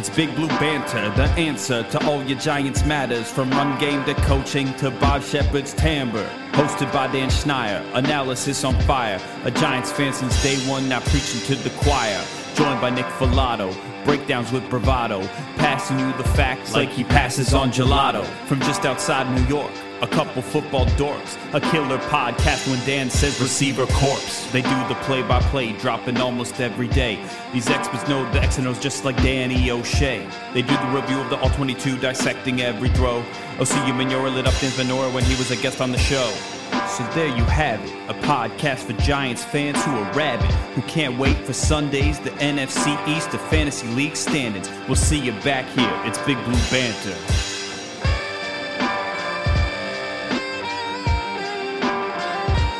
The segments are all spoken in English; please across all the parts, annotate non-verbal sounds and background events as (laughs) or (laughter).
It's Big Blue Banter, the answer to all your Giants matters. From run game to coaching to Bob Sheppard's timbre. Hosted by Dan Schneier, analysis on fire. A Giants fan since day one, now preaching to the choir. Joined by Nick Falato, breakdowns with bravado. Passing you the facts like he passes on gelato. From just outside New York a couple football dorks, a killer podcast when Dan says receiver corpse. They do the play by play, dropping almost every day. These experts know the X and O's just like Danny O'Shea. They do the review of the All 22, dissecting every throw. Osi Umenyiora lit up Dan's Venora when he was a guest on the show. So there you have it, a podcast for Giants fans who are rabid, who can't wait for Sundays, the NFC East, the Fantasy League standings. We'll see you back here. It's Big Blue Banter.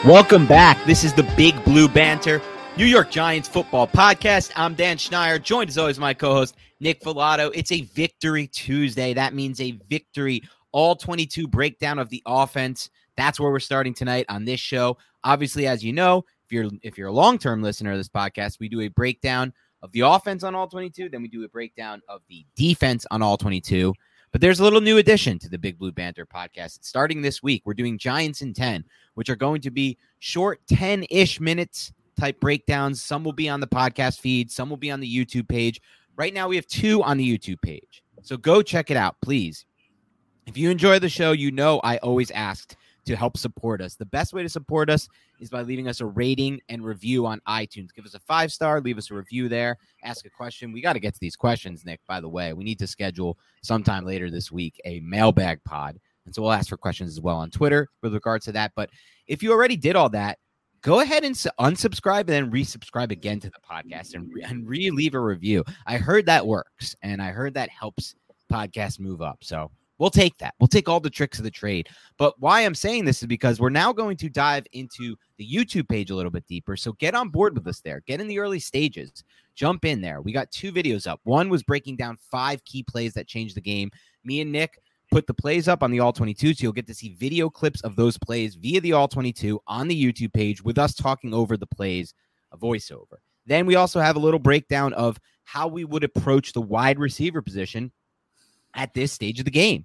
Welcome back. This is the Big Blue Banter, New York Giants football podcast. I'm Dan Schneier, joined as always my co-host Nick Falato. It's a victory Tuesday. That means a victory all 22 breakdown of the offense. That's where we're starting tonight on this show. Obviously, as you know, if you're if you're a long-term listener of this podcast, we do a breakdown of the offense on all 22, then we do a breakdown of the defense on all 22. But there's a little new addition to the Big Blue Banter podcast. Starting this week, we're doing Giants in 10, which are going to be short 10 ish minutes type breakdowns. Some will be on the podcast feed, some will be on the YouTube page. Right now, we have two on the YouTube page. So go check it out, please. If you enjoy the show, you know I always asked to help support us. The best way to support us is by leaving us a rating and review on iTunes. Give us a five star, leave us a review there, ask a question. We got to get to these questions, Nick, by the way. We need to schedule sometime later this week a mailbag pod. And so we'll ask for questions as well on Twitter with regards to that. But if you already did all that, go ahead and unsubscribe and then resubscribe again to the podcast and, re- and re leave a review. I heard that works and I heard that helps podcasts move up. So We'll take that. We'll take all the tricks of the trade. But why I'm saying this is because we're now going to dive into the YouTube page a little bit deeper. So get on board with us there. Get in the early stages. Jump in there. We got two videos up. One was breaking down five key plays that changed the game. Me and Nick put the plays up on the All 22. So you'll get to see video clips of those plays via the All 22 on the YouTube page with us talking over the plays, a voiceover. Then we also have a little breakdown of how we would approach the wide receiver position at this stage of the game,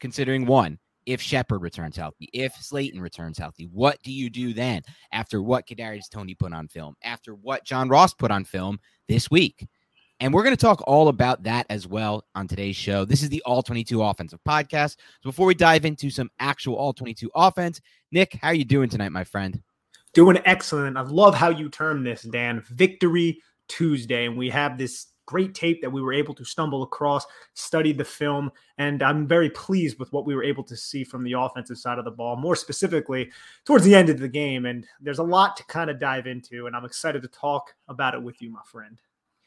considering one, if Shepard returns healthy, if Slayton returns healthy, what do you do then after what Kadarius Toney put on film, after what John Ross put on film this week? And we're going to talk all about that as well on today's show. This is the All 22 Offensive Podcast. So before we dive into some actual All 22 offense, Nick, how are you doing tonight, my friend? Doing excellent. I love how you term this, Dan. Victory Tuesday. And we have this great tape that we were able to stumble across, study the film, and I'm very pleased with what we were able to see from the offensive side of the ball, more specifically towards the end of the game. And there's a lot to kind of dive into, and I'm excited to talk about it with you, my friend.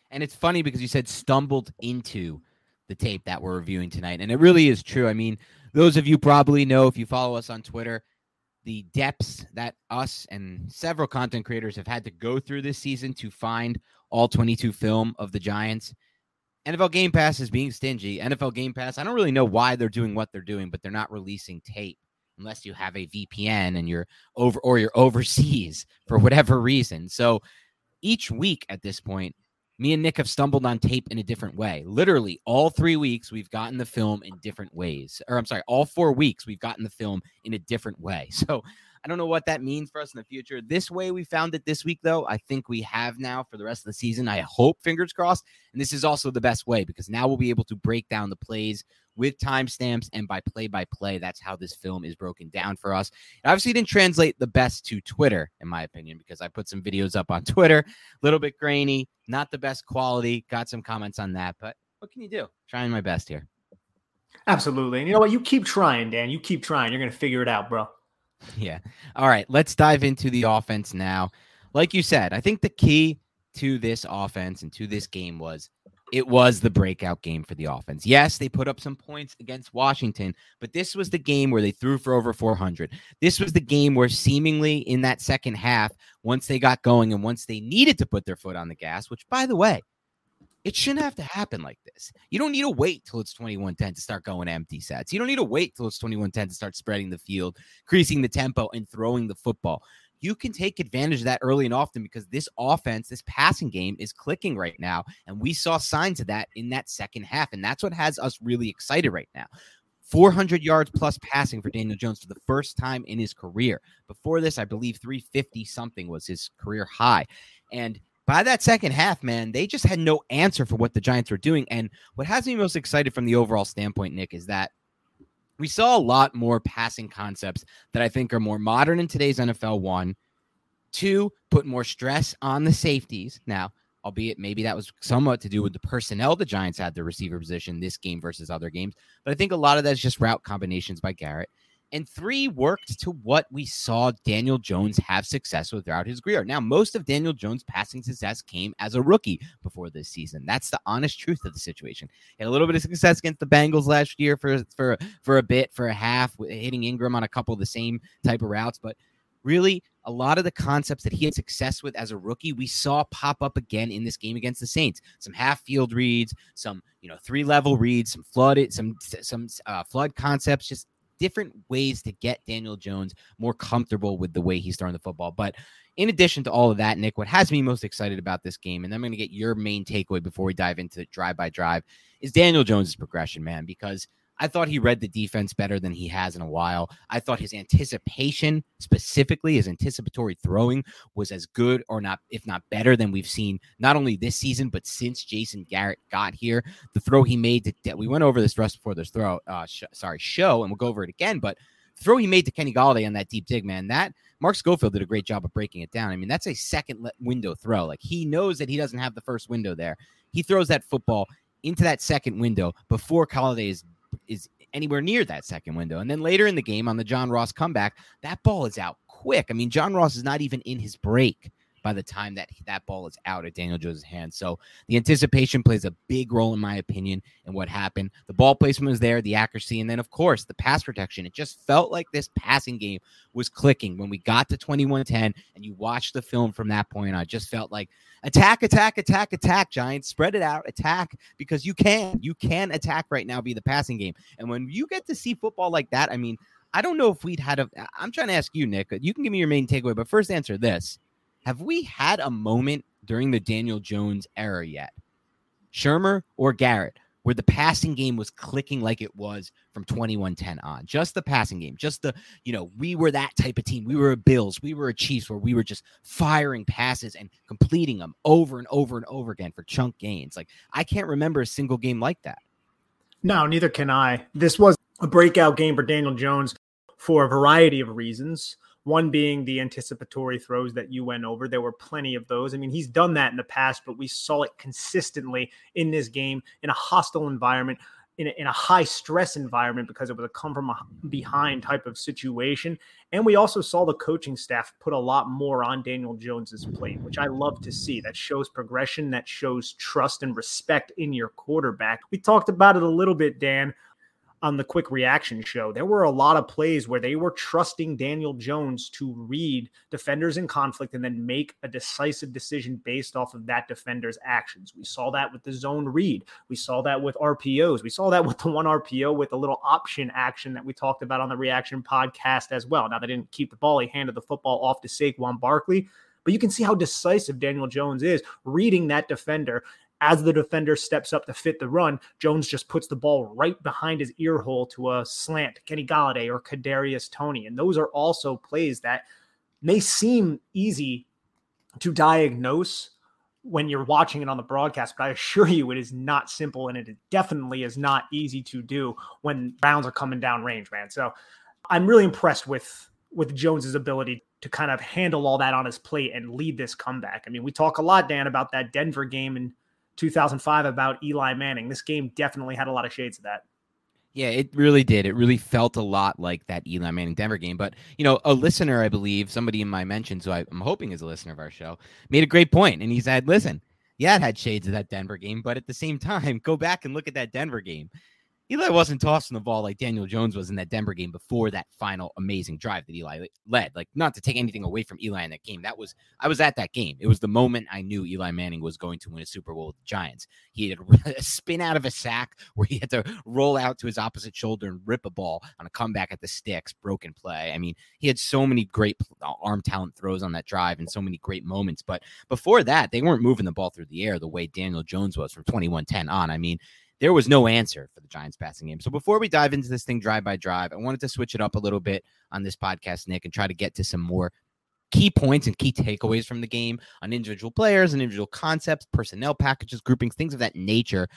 And it's funny because you said stumbled into the tape that we're reviewing tonight. And it really is true. I mean, those of you probably know if you follow us on Twitter, the depths that us and several content creators have had to go through this season to find all 22 film of the Giants. NFL Game Pass is being stingy. NFL Game Pass, I don't really know why they're doing what they're doing, but they're not releasing tape unless you have a VPN and you're over or you're overseas for whatever reason. So each week at this point, me and Nick have stumbled on tape in a different way. Literally, all three weeks we've gotten the film in different ways. Or I'm sorry, all four weeks we've gotten the film in a different way. (laughs) So I don't know what that means for us in the future. This way we found it this week, though. I think we have now for the rest of the season. I hope, fingers crossed. And this is also the best way because now we'll be able to break down the plays with timestamps and by play by play. That's how this film is broken down for us. It obviously didn't translate the best to Twitter, in my opinion, because I put some videos up on (laughs) Twitter, a little bit grainy, not the best quality. Got some comments on that, but what can you do? Trying my best here. Absolutely. And you know what? You keep trying, Dan. You keep trying. You're going to figure it out, bro. (laughs) Yeah. All right. Let's dive into the offense now. Like you said, I think the key to this offense and to this game was it was the breakout game for the offense. Yes, they put up some points against Washington, but this was the game where they threw for over 400. This was the game where seemingly in that second half, once they got going and once they needed to put their foot on the gas, which by the way, it shouldn't have to happen like this. You don't need to wait till it's 21 10 to start going empty sets. You don't need to wait till it's 21 10 to start spreading the field, increasing the tempo, and throwing the football you can take advantage of that early and often because this offense, this passing game is clicking right now. And we saw signs of that in that second half. And that's what has us really excited right now. 400 yards plus passing for Daniel Jones for the first time in his career. Before this, I believe 350 something was his career high. And by that second half, man, they just had no answer for what the Giants were doing. And what has me most excited from the overall standpoint, Nick, is that we saw a lot more passing concepts that I think are more modern in today's NFL. One, two, put more stress on the safeties. Now, albeit maybe that was somewhat to do with the personnel the Giants had the receiver position this game versus other games. But I think a lot of that's just route combinations by Garrett and three worked to what we saw Daniel Jones have success with throughout his career. Now, most of Daniel Jones' passing success came as a rookie before this season. That's the honest truth of the situation. He had a little bit of success against the Bengals last year for for for a bit, for a half, hitting Engram on a couple of the same type of routes, but really a lot of the concepts that he had success with as a rookie we saw pop up again in this game against the saints some half field reads some you know three level reads some flooded some some uh, flood concepts just different ways to get Daniel Jones more comfortable with the way he's throwing the football. But in addition to all of that, Nick, what has me most excited about this game, and I'm going to get your main takeaway before we dive into drive by drive, is Daniel Jones's progression, man, because – I thought he read the defense better than he has in a while. I thought his anticipation, specifically his anticipatory throwing, was as good or not, if not better, than we've seen not only this season but since Jason Garrett got here. The throw he made to we went over this just before this throw, uh, sh- sorry, show, and we'll go over it again. But throw he made to Kenny Golladay on that deep dig, man, that Mark Schofield did a great job of breaking it down. I mean, that's a second window throw. Like he knows that he doesn't have the first window there. He throws that football into that second window before Golladay is is anywhere near that second window. And then later in the game on the John Ross comeback, that ball is out quick. I mean, John Ross is not even in his break by the time that that ball is out of Daniel Jones' hands. So the anticipation plays a big role, in my opinion, in what happened. The ball placement was there, the accuracy, and then, of course, the pass protection. It just felt like this passing game was clicking when we got to 21 10 and you watch the film from that point on. just felt like attack, attack, attack, attack, Giants. Spread it out, attack, because you can. You can attack right now, be the passing game. And when you get to see football like that, I mean, I don't know if we'd had a. I'm trying to ask you, Nick. You can give me your main takeaway, but first answer this have we had a moment during the Daniel Jones era yet, Shurmur or Garrett, where the passing game was clicking like it was from 21-10 on? Just the passing game, just the, you know, we were that type of team. We were a Bills, we were a Chiefs where we were just firing passes and completing them over and over and over again for chunk gains. Like I can't remember a single game like that. No, neither can I. This was a breakout game for Daniel Jones for a variety of reasons. One being the anticipatory throws that you went over. There were plenty of those. I mean, he's done that in the past, but we saw it consistently in this game in a hostile environment. in a, in a high stress environment because it was a come from behind type of situation. And we also saw the coaching staff put a lot more on Daniel Jones's plate, which I love to see. That shows progression, that shows trust and respect in your quarterback. We talked about it a little bit, Dan, on the quick reaction show, there were a lot of plays where they were trusting Daniel Jones to read defenders in conflict and then make a decisive decision based off of that defender's actions. We saw that with the zone read. We saw that with RPOs. We saw that with the one RPO with a little option action that we talked about on the reaction podcast as well. Now, they didn't keep the ball, he handed the football off to Saquon Barkley. But you can see how decisive Daniel Jones is reading that defender as the defender steps up to fit the run, Jones just puts the ball right behind his ear hole to a slant, Kenny Golladay or Kadarius Toney. And those are also plays that may seem easy to diagnose when you're watching it on the broadcast, but I assure you it is not simple and it definitely is not easy to do when rounds are coming down range, man. So I'm really impressed with with Jones's ability to kind of handle all that on his plate and lead this comeback. I mean, we talk a lot, Dan, about that Denver game and 2005 about Eli Manning. This game definitely had a lot of shades of that. Yeah, it really did. It really felt a lot like that Eli Manning Denver game. But, you know, a listener, I believe, somebody in my mentions, who I, am hoping is a listener of our show, made a great point. And he said, listen, yeah, it had shades of that Denver game, but at the same time, (laughs) go back and look at that Denver game. Eli wasn't tossing the ball like Daniel Jones was in that Denver game before that final amazing drive that Eli led. Like, not to take anything away from Eli in that game. That was, I was at that game. It was the moment I knew Eli Manning was going to win a Super Bowl with the Giants. He had (laughs) a spin out of a sack where he had to roll out to his opposite shoulder and rip a ball on a comeback at the sticks, broken play. I mean, he had so many great uh, arm talent throws on that drive and so many great moments. But before that, they weren't moving the ball through the air the way Daniel Jones was from 21 10 on. I mean, there was no answer for the Giants passing game. So before we dive into this thing drive by drive, I wanted to switch it up a little bit on this podcast, Nick, and try to get to some more key points and key takeaways from the game on individual players and individual concepts, personnel packages, groupings, things of that nature.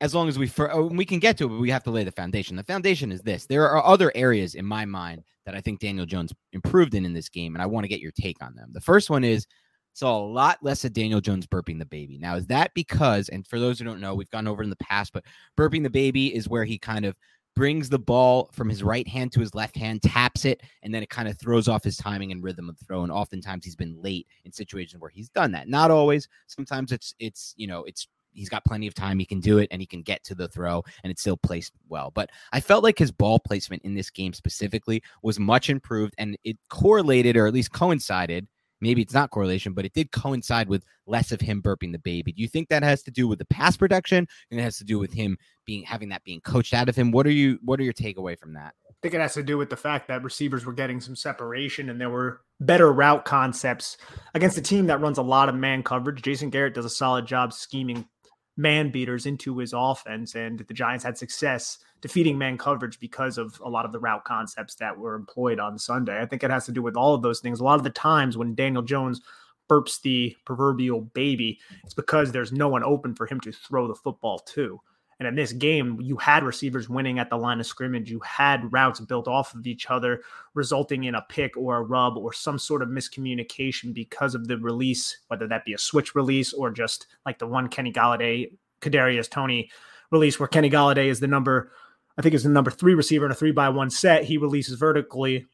As long as we for, oh, we can get to it, but we have to lay the foundation. The foundation is this: there are other areas in my mind that I think Daniel Jones improved in in this game, and I want to get your take on them. The first one is saw a lot less of Daniel Jones burping the baby. Now, is that because, and for those who don't know, we've gone over in the past, but burping the baby is where he kind of brings the ball from his right hand to his left hand, taps it, and then it kind of throws off his timing and rhythm of throw. And oftentimes he's been late in situations where he's done that. Not always. Sometimes it's it's you know it's he's got plenty of time. He can do it and he can get to the throw and it's still placed well. But I felt like his ball placement in this game specifically was much improved and it correlated or at least coincided maybe it's not correlation, but it did coincide with less of him burping the baby. Do you think that has to do with the pass production and it has to do with him being having that being coached out of him? What are you what are your takeaway from that? I think it has to do with the fact that receivers were getting some separation and there were better route concepts against a team that runs a lot of man coverage. Jason Garrett does a solid job scheming man beaters into his offense, and the Giants had success defeating man coverage because of a lot of the route concepts that were employed on Sunday. I think it has to do with all of those things. A lot of the times when Daniel Jones burps the proverbial baby, it's because there's no one open for him to throw the football to. And in this game, you had receivers winning at the line of scrimmage. You had routes built off of each other, resulting in a pick or a rub or some sort of miscommunication because of the release, whether that be a switch release or just like the one Kenny Golladay, Kadarius Toney release, where Kenny Golladay is the number, I think is the number three receiver in a three by one set. He releases vertically.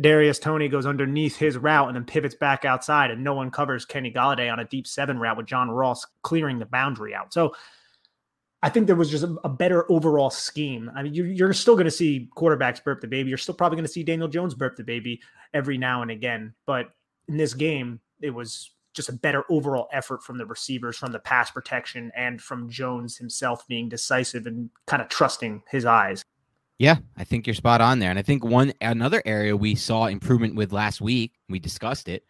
Darius Toney goes underneath his route and then pivots back outside, and no one covers Kenny Golladay on a deep seven route with John Ross clearing the boundary out. So I think there was just a, a better overall scheme. I mean, you, are still going to see quarterbacks burp the baby. You're still probably going to see Daniel Jones burp the baby every now and again. But in this game, it was just a better overall effort from the receivers, from the pass protection, and from Jones himself being decisive and kind of trusting his eyes. Yeah, I think you're spot on there. And I think one another area we saw improvement with last week, we discussed it,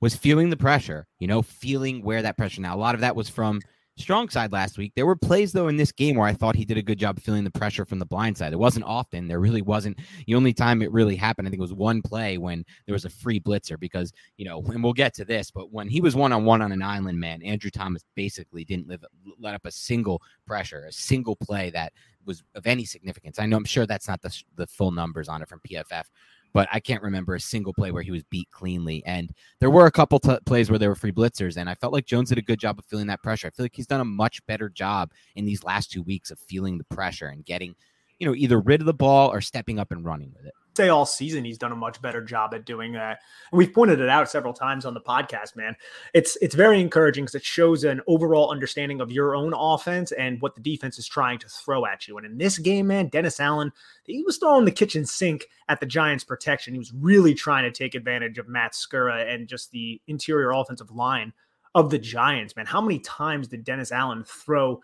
was feeling the pressure, you know, feeling where that pressure now. A lot of that was from strong side last week. There were plays though in this game where I thought he did a good job feeling the pressure from the blind side. It wasn't often. There really wasn't. The only time it really happened, I think, was one play when there was a free blitzer because you know, and we'll get to this, but when he was one on one on an island, man, Andrew Thomas basically didn't live, let up a single pressure, a single play that was of any significance. I know I'm sure that's not the the full numbers on it from PFF but I can't remember a single play where he was beat cleanly. And there were a couple t- plays where there were free blitzers, and I felt like Jones did a good job of feeling that pressure. I feel like he's done a much better job in these last two weeks of feeling the pressure and getting, you know, either rid of the ball or stepping up and running with it say all season he's done a much better job at doing that. And we've pointed it out several times on the podcast, man. It's it's very encouraging because it shows an overall understanding of your own offense and what the defense is trying to throw at you. And in this game, man, Dennis Allen, he was throwing the kitchen sink at the Giants' protection. He was really trying to take advantage of Matt Skura and just the interior offensive line of the Giants, man. How many times did Dennis Allen throw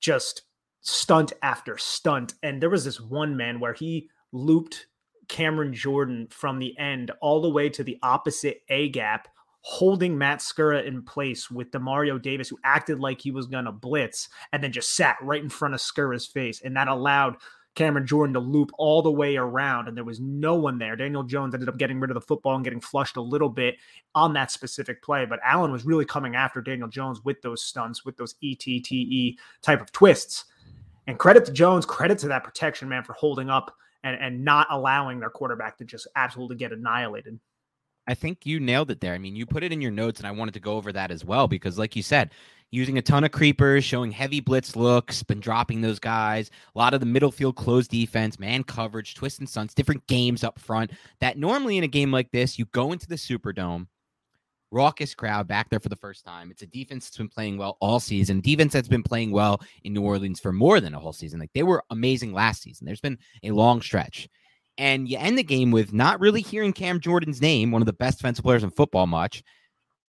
just stunt after stunt? And there was this one man where he looped Cameron Jordan from the end all the way to the opposite A gap, holding Matt Skura in place with Demario Davis, who acted like he was going to blitz and then just sat right in front of Skura's face. And that allowed Cameron Jordan to loop all the way around, and there was no one there. Daniel Jones ended up getting rid of the football and getting flushed a little bit on that specific play, but Allen was really coming after Daniel Jones with those stunts, with those ETTE type of twists. And credit to Jones, credit to that protection man for holding up and and not allowing their quarterback to just absolutely get annihilated. I think you nailed it there. I mean, you put it in your notes, and I wanted to go over that as well because, like you said, using a ton of creepers, showing heavy blitz looks, been dropping those guys, a lot of the middle field closed defense, man coverage, twist and stunts, different games up front. That normally in a game like this, you go into the Superdome, raucous crowd back there for the first time. It's a defense that's been playing well all season. Defense that's been playing well in New Orleans for more than a whole season. Like they were amazing last season. There's been a long stretch. And you end the game with not really hearing Cam Jordan's name, one of the best defensive players in football, much.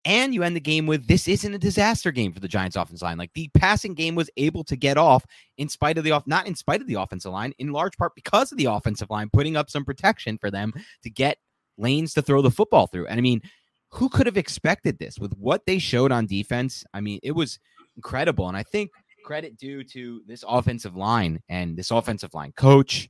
And you end the game with this isn't a disaster game for the Giants offensive line. Like the passing game was able to get off in spite of the off, not in spite of the offensive line, in large part because of the offensive line putting up some protection for them to get lanes to throw the football through. And I mean, who could have expected this with what they showed on defense? I mean, it was incredible. And I think credit due to this offensive line and this offensive line coach,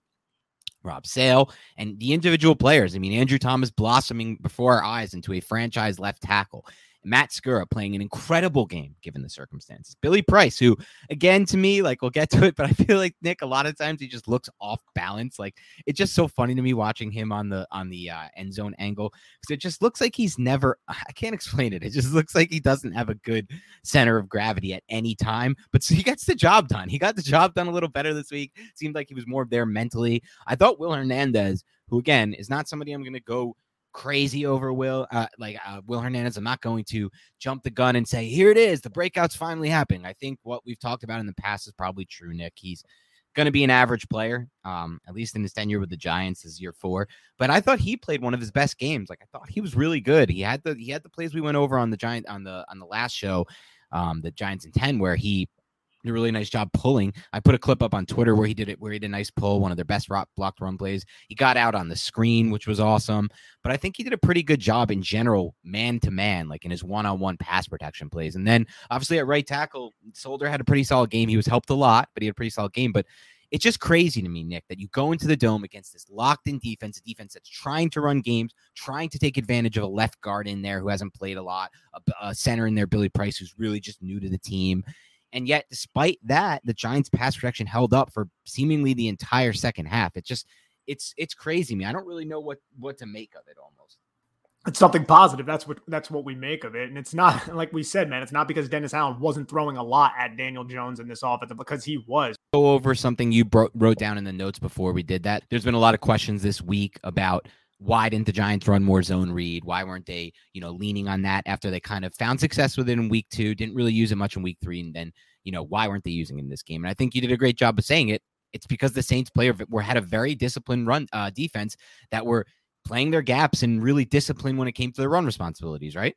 Rob Sale, and the individual players. I mean, Andrew Thomas blossoming before our eyes into a franchise left tackle. Matt Skura playing an incredible game given the circumstances. Billy Price, who again to me, like we'll get to it, (laughs) but I feel like Nick, a lot of times he just looks off balance. Like it's just so funny to me watching him on the on the uh, end zone angle because it just looks like he's never. (laughs) I can't explain it. It just looks like he doesn't have a good center of gravity at any time. But so (laughs) he gets the job done. He got the job done a little better this week. Seemed like he was more there mentally. I thought Will Hernandez, who again is not somebody I'm going to go crazy over Will, uh, like uh, Will Hernandez. I'm not going to jump the gun and say, here it is. The breakout's finally happening. I think what we've talked about in the past is probably true, Nick. He's going to be an average player, um, at least in his tenure with the Giants is year four. But I thought he played one of his best games. Like I thought he was really good. He had the he had the plays we went over on the Giant on the on the last show, um, the Giants in 10, where he did a really nice job pulling. I put a clip up on Twitter where he did it, where he did a nice pull, one of their best rock, blocked run plays. He got out on the screen, which was awesome. But I think he did a pretty good job in general, man to man, like in his one on one pass protection plays. And then obviously at right tackle, Solder had a pretty solid game. He was helped a lot, but he had a pretty solid game. But it's just crazy to me, Nick, that you go into the dome against this locked in defense, a defense that's trying to run games, trying to take advantage of a left guard in there who hasn't played a lot, a, a center in there, Billy Price, who's really just new to the team. And yet, despite that, the Giants' pass protection held up for seemingly the entire second half. It's just, it's it's crazy, man. I don't really know what what to make of it. Almost, it's something positive. That's what that's what we make of it. And it's not (laughs) like we said, man. It's not because Dennis Allen wasn't throwing a lot at Daniel Jones in this offense, because he was. Go over something you bro- wrote down in the notes before we did that. There's been a lot of questions this week about why didn't the Giants run more zone read? Why weren't they, you know, leaning on that after they kind of found success with it in week two? Didn't really use it much in week three, and then, you know, why weren't they using it in this game? And I think you did a great job of saying it. It's because the Saints player were had a very disciplined run uh, defense that were playing their gaps and really disciplined when it came to their run responsibilities, right?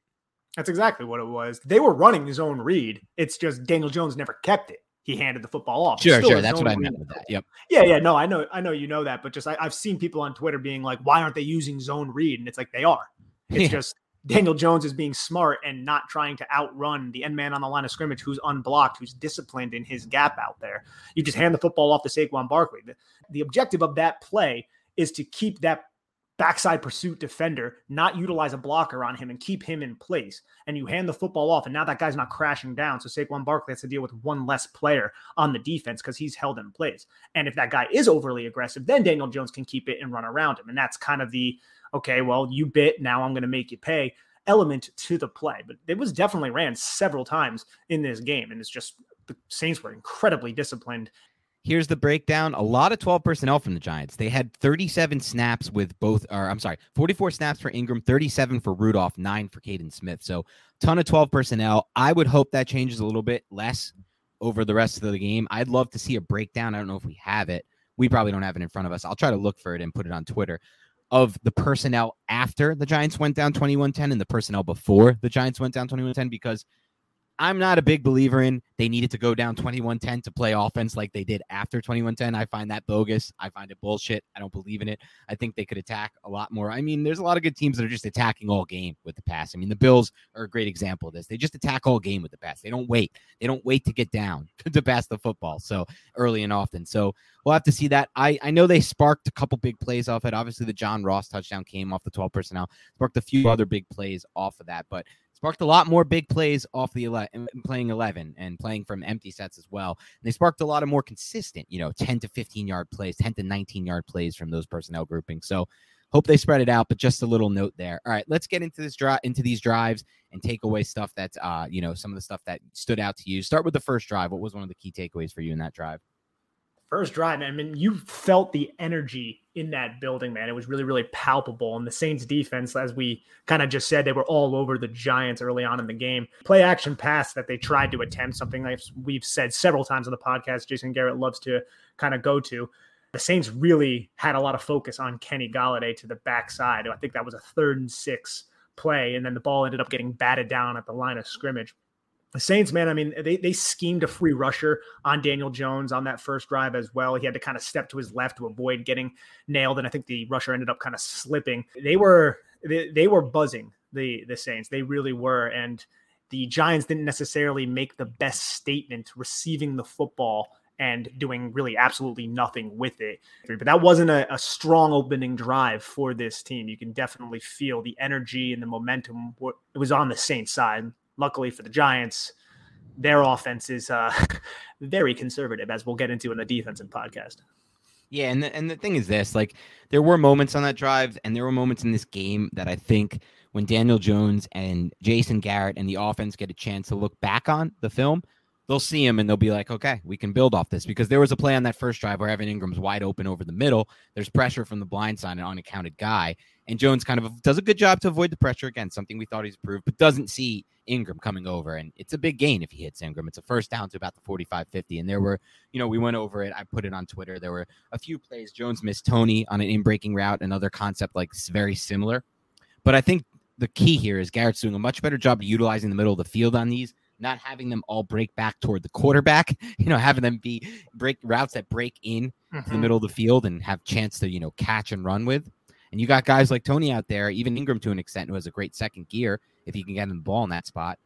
That's exactly what it was. They were running zone read. It's just Daniel Jones never kept it he handed the football off. Sure, sure. That's what I meant with that. Yep. Yeah, yeah. No, I know, I know you know that, but just I, have seen people on Twitter being like, "Why aren't they using zone read?" And it's like they are. It's yeah. just Daniel Jones is being smart and not trying to outrun the end man on the line of scrimmage who's unblocked, who's disciplined in his gap out there. You just hand the football off to Saquon Barkley. The, the objective of that play is to keep that backside pursuit defender, not utilize a blocker on him and keep him in place. And you hand the football off, and now that guy's not crashing down. So Saquon Barkley has to deal with one less player on the defense because he's held in place. And if that guy is overly aggressive, then Daniel Jones can keep it and run around him. And that's kind of the okay, well, you bit, now I'm going to make you pay element to the play. But it was definitely ran several times in this game. And it's just the Saints were incredibly disciplined Here's the breakdown. A lot of 12 personnel from the Giants. They had 37 snaps with both, or I'm sorry, 44 snaps for Engram, 37 for Rudolph, nine for Kaden Smith. So ton of 12 personnel. I would hope that changes a little bit less over the rest of the game. I'd love to see a breakdown. I don't know if we have it. We probably don't have it in front of us. I'll try to look for it and put it on Twitter of the personnel after the Giants went down 21 10 and the personnel before the Giants went down 21 10 because I'm not a big believer in they needed to go down 21 10 to play offense like they did after 21 10. I find that bogus. I find it bullshit. I don't believe in it. I think they could attack a lot more. I mean, there's a lot of good teams that are just attacking all game with the pass. I mean, the Bills are a great example of this. They just attack all game with the pass. They don't wait. They don't wait to get down (laughs) to pass the football so early and often. So we'll have to see that. I, I know they sparked a couple big plays off it. Obviously, the John Ross touchdown came off the 12 personnel, sparked a few other big plays off of that. But sparked a lot more big plays off the 11 playing 11 and playing from empty sets as well. And they sparked a lot of more consistent you know 10 to 15 yard plays 10 to 19 yard plays from those personnel groupings. So hope they spread it out but just a little note there. All right let's get into this drive into these drives and take away stuff that's uh you know some of the stuff that stood out to you. Start with the first drive. What was one of the key takeaways for you in that drive first drive, man, I mean, you felt the energy in that building, man. It was really, really palpable. And the Saints defense, as we kind of just said, they were all over the Giants early on in the game. Play action pass that they tried to attempt, something like we've said several times on the podcast, Jason Garrett loves to kind of go to. The Saints really had a lot of focus on Kenny Golladay to the backside. I think that was a third and six play, and then the ball ended up getting batted down at the line of scrimmage the Saints, man, I mean, they they schemed a free rusher on Daniel Jones on that first drive as well. He had to kind of step to his left to avoid getting nailed, and I think the rusher ended up kind of slipping. They were they, they were buzzing the the Saints. They really were, and the Giants didn't necessarily make the best statement receiving the football and doing really absolutely nothing with it. But that wasn't a, a, strong opening drive for this team. You can definitely feel the energy and the momentum. It was on the Saints side. Luckily for the Giants, their offense is uh, (laughs) very conservative, as we'll get into in the defensive podcast. Yeah, and the, and the thing is this: like, there were moments on that drive, and there were moments in this game that I think when Daniel Jones and Jason Garrett and the offense get a chance to look back on the film, they'll see him and they'll be like, okay, we can build off this because there was a play on that first drive where Evan Engram's wide open over the middle. There's pressure from the blind side, an unaccounted guy, and Jones kind of does a good job to avoid the pressure again, something we thought he's proved, but doesn't see Engram coming over. And it's a big gain if he hits Engram. It's a first down to about the 45 50. And there were, you know, we went over it. I put it on Twitter. There were a few plays. Jones missed Toney on an in breaking route, another concept like very similar. But I think the key here is Garrett's doing a much better job of utilizing the middle of the field on these not having them all break back toward the quarterback, (laughs) you know, having them be break routes that break in mm-hmm. to the mm-hmm. middle of the field and have chance to, you know, catch and run with. And you got guys like Toney out there, even Engram to an extent, who has a great second gear if he can get him the ball in that spot.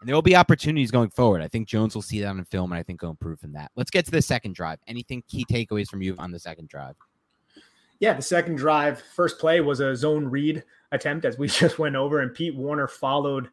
And there will be opportunities going forward. I think Jones will see that on film, and I think he'll improve from that. Let's get to the second drive. Anything key takeaways from you on the second drive? Yeah, the second drive, first play was a zone read attempt, as we (laughs) just went over, and Pete Werner followed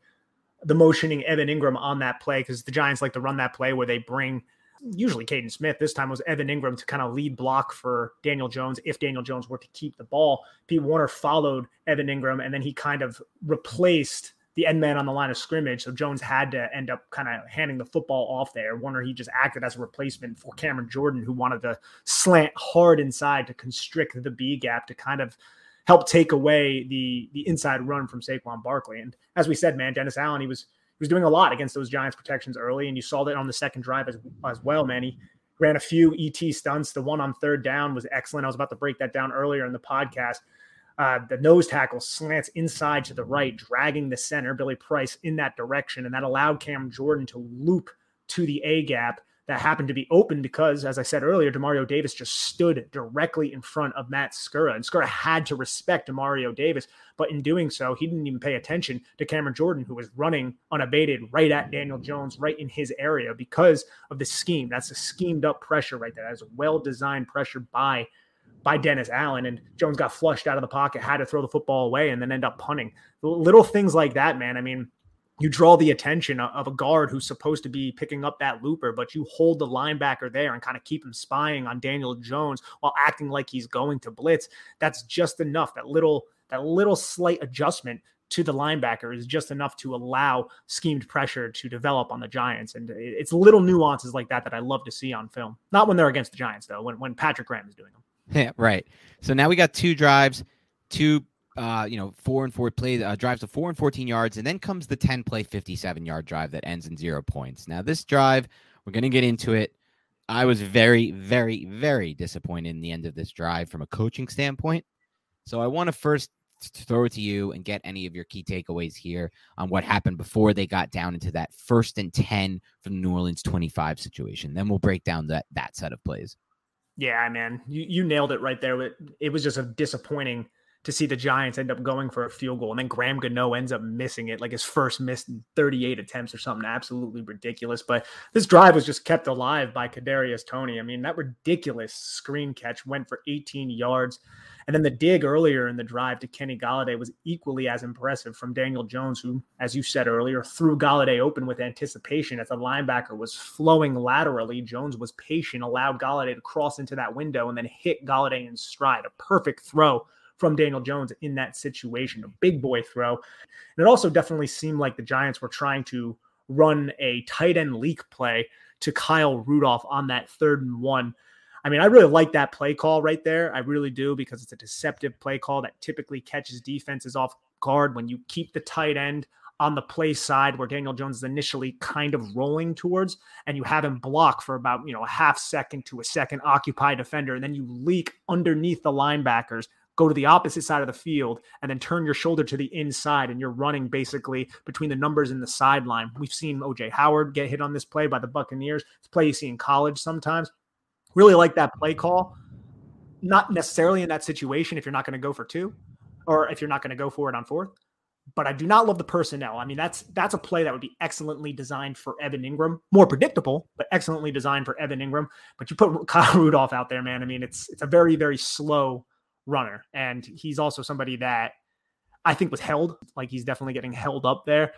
the motioning Evan Engram on that play because the Giants like to run that play where they bring usually Kaden Smith. This time was Evan Engram to kind of lead block for Daniel Jones if Daniel Jones were to keep the ball. Pete Werner followed Evan Engram and then he kind of replaced the end man on the line of scrimmage. So Jones had to end up kind of handing the football off there. Werner, he just acted as a replacement for Cameron Jordan, who wanted to slant hard inside to constrict the B gap to kind of help take away the the inside run from Saquon Barkley. And as we said, man, Dennis Allen, he was he was doing a lot against those Giants protections early, and you saw that on the second drive as as well, man. He ran a few ET stunts. The one on third down was excellent. I was about to break that down earlier in the podcast. Uh, the nose tackle slants inside to the right, dragging the center, Billy Price, in that direction. And that allowed Cam Jordan to loop to the A gap that happened to be open because, as I said earlier, Demario Davis just stood directly in front of Matt Skura. And Skura had to respect Demario Davis. But in doing so, he didn't even pay attention to Cameron Jordan, who was running unabated right at Daniel Jones, right in his area because of the scheme. That's a schemed up pressure right there. That's a well designed pressure by by Dennis Allen, and Jones got flushed out of the pocket, had to throw the football away, and then end up punting. Little things like that, man. I mean, you draw the attention of a guard who's supposed to be picking up that looper, but you hold the linebacker there and kind of keep him spying on Daniel Jones while acting like he's going to blitz. That's just enough. That little that little slight adjustment to the linebacker is just enough to allow schemed pressure to develop on the Giants. And it's little nuances like that that I love to see on film. Not when they're against the Giants, though, when, when Patrick Graham is doing them. (laughs) Yeah, right. So now we got two drives, two, uh, you know, four and four play uh, drives of four and 14 yards. And then comes the 10 play, 57 yard drive that ends in zero points. Now, this drive, we're going to get into it. I was very, very, very disappointed in the end of this drive from a coaching standpoint. So I want to first throw it to you and get any of your key takeaways here on what happened before they got down into that first and 10 from the New Orleans 25 situation. Then we'll break down that that set of plays. Yeah, man, you, you nailed it right there. It was just a disappointing to see the Giants end up going for a field goal and then Graham Gano ends up missing it, like his first missed 38 attempts or something absolutely ridiculous. But this drive was just kept alive by Kadarius Toney. I mean, that ridiculous screen catch went for 18 yards. And then the dig earlier in the drive to Kenny Golladay was equally as impressive from Daniel Jones, who, as you said earlier, threw Golladay open with anticipation as the linebacker was flowing laterally. Jones was patient, allowed Golladay to cross into that window and then hit Golladay in stride. A perfect throw from Daniel Jones in that situation, a big boy throw. And it also definitely seemed like the Giants were trying to run a tight end leak play to Kyle Rudolph on that third and one I mean, I really like that play call right there. I really do because it's a deceptive play call that typically catches defenses off guard when you keep the tight end on the play side where Daniel Jones is initially kind of rolling towards, and you have him block for about you know a half second to a second, occupy defender, and then you leak underneath the linebackers, go to the opposite side of the field, and then turn your shoulder to the inside, and you're running basically between the numbers and the sideline. We've seen OJ Howard get hit on this play by the Buccaneers. It's play you see in college sometimes. Really like that play call. Not necessarily in that situation if you're not going to go for two or if you're not going to go for it on fourth. But I do not love the personnel. I mean, that's that's a play that would be excellently designed for Evan Engram, More predictable, but excellently designed for Evan Engram. But you put (laughs) Kyle Rudolph out there, man. I mean, it's it's a very, very slow runner. And he's also somebody that I think was held. Like he's definitely getting held up there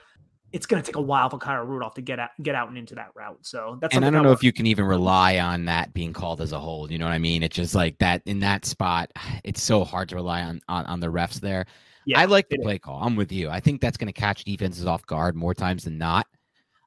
it's going to take a while for Kyle Rudolph to get out, get out and into that route. So that's and I don't know if you can even rely on that being called as a hold. You know what I mean? It's just like that in that spot. (sighs) It's so hard to rely on on, on the refs there. Yeah, I like the play is. call. I'm with you. I think that's going to catch defenses off guard more times than not.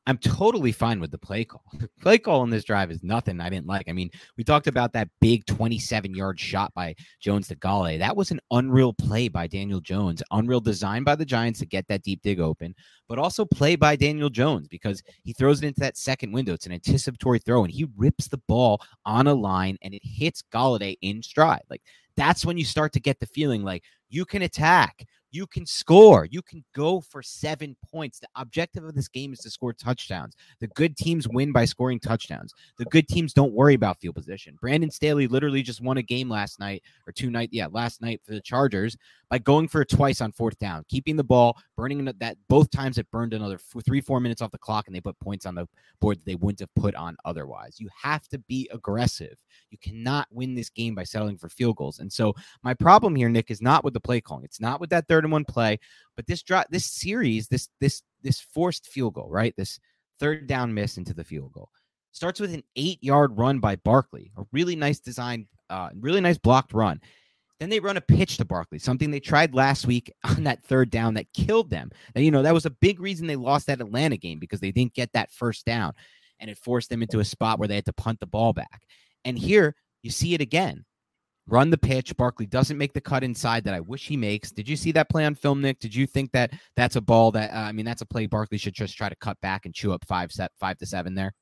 I'm totally fine with the play call. (laughs) The play call on this drive is nothing I didn't like. I mean, we talked about that big 27 yard shot by Jones to Golladay. That was an unreal play by Daniel Jones, unreal design by the Giants to get that deep dig open, but also play by Daniel Jones because he throws it into that second window. It's an anticipatory throw, and he rips the ball on a line and it hits Golladay in stride. Like that's when you start to get the feeling like you can attack you can score. You can go for seven points. The objective of this game is to score touchdowns. The good teams win by scoring touchdowns. The good teams don't worry about field position. Brandon Staley literally just won a game last night or two night, yeah, last night for the Chargers by going for it twice on fourth down, keeping the ball, burning that both times it burned another three, four minutes off the clock, and they put points on the board that they wouldn't have put on otherwise. You have to be aggressive. You cannot win this game by settling for field goals. And so my problem here, Nick, is not with the play calling. It's not with that third and one play, but this drop, this series, this this this forced field goal, right? This third down miss into the field goal starts with an eight yard run by Barkley, a really nice design, uh, really nice blocked run. Then they run a pitch to Barkley, something they tried last week (laughs) on that third down that killed them. And, you know, that was a big reason they lost that Atlanta game because they didn't get that first down and it forced them into a spot where they had to punt the ball back. And here you see it again. Run the pitch. Barkley doesn't make the cut inside that I wish he makes. Did you see that play on film, Nick? Did you think that that's a ball that uh, I mean that's a play Barkley should just try to cut back and chew up five set five to seven there?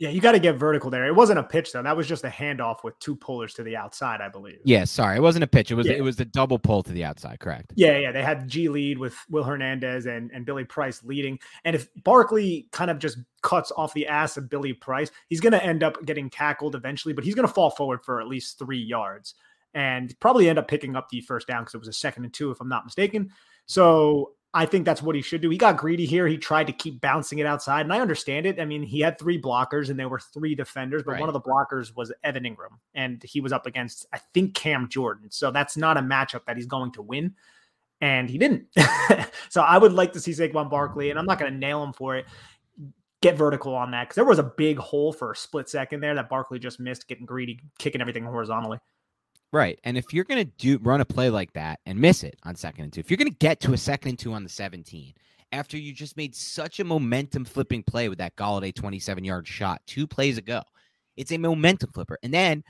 Yeah, you got to get vertical there. It wasn't a pitch though. That was just a handoff with two pullers to the outside, I believe. Yeah, sorry, it wasn't a pitch. It was yeah. it was the double pull to the outside. Correct. Yeah, yeah. They had G lead with Will Hernandez and and Billy Price leading. And if Barkley kind of just cuts off the ass of Billy Price, he's going to end up getting tackled eventually, but he's going to fall forward for at least three yards and probably end up picking up the first down because it was a second and two, if I'm not mistaken. So I think that's what he should do. He got greedy here. He tried to keep bouncing it outside, and I understand it. I mean, he had three blockers and there were three defenders, but right. one of the blockers was Evan Engram, and he was up against, I think, Cam Jordan. So that's not a matchup that he's going to win. And he didn't. (laughs) so I would like to see Saquon Barkley, and I'm not going to nail him for it. Get vertical on that because there was a big hole for a split second there that Barkley just missed, getting greedy, kicking everything horizontally. Right. And if you're going to do run a play like that and miss it on second and two, if you're going to get to a second and two on the 17 after you just made such a momentum flipping play with that Golladay 27 yard shot two plays ago, it's a momentum flipper. And then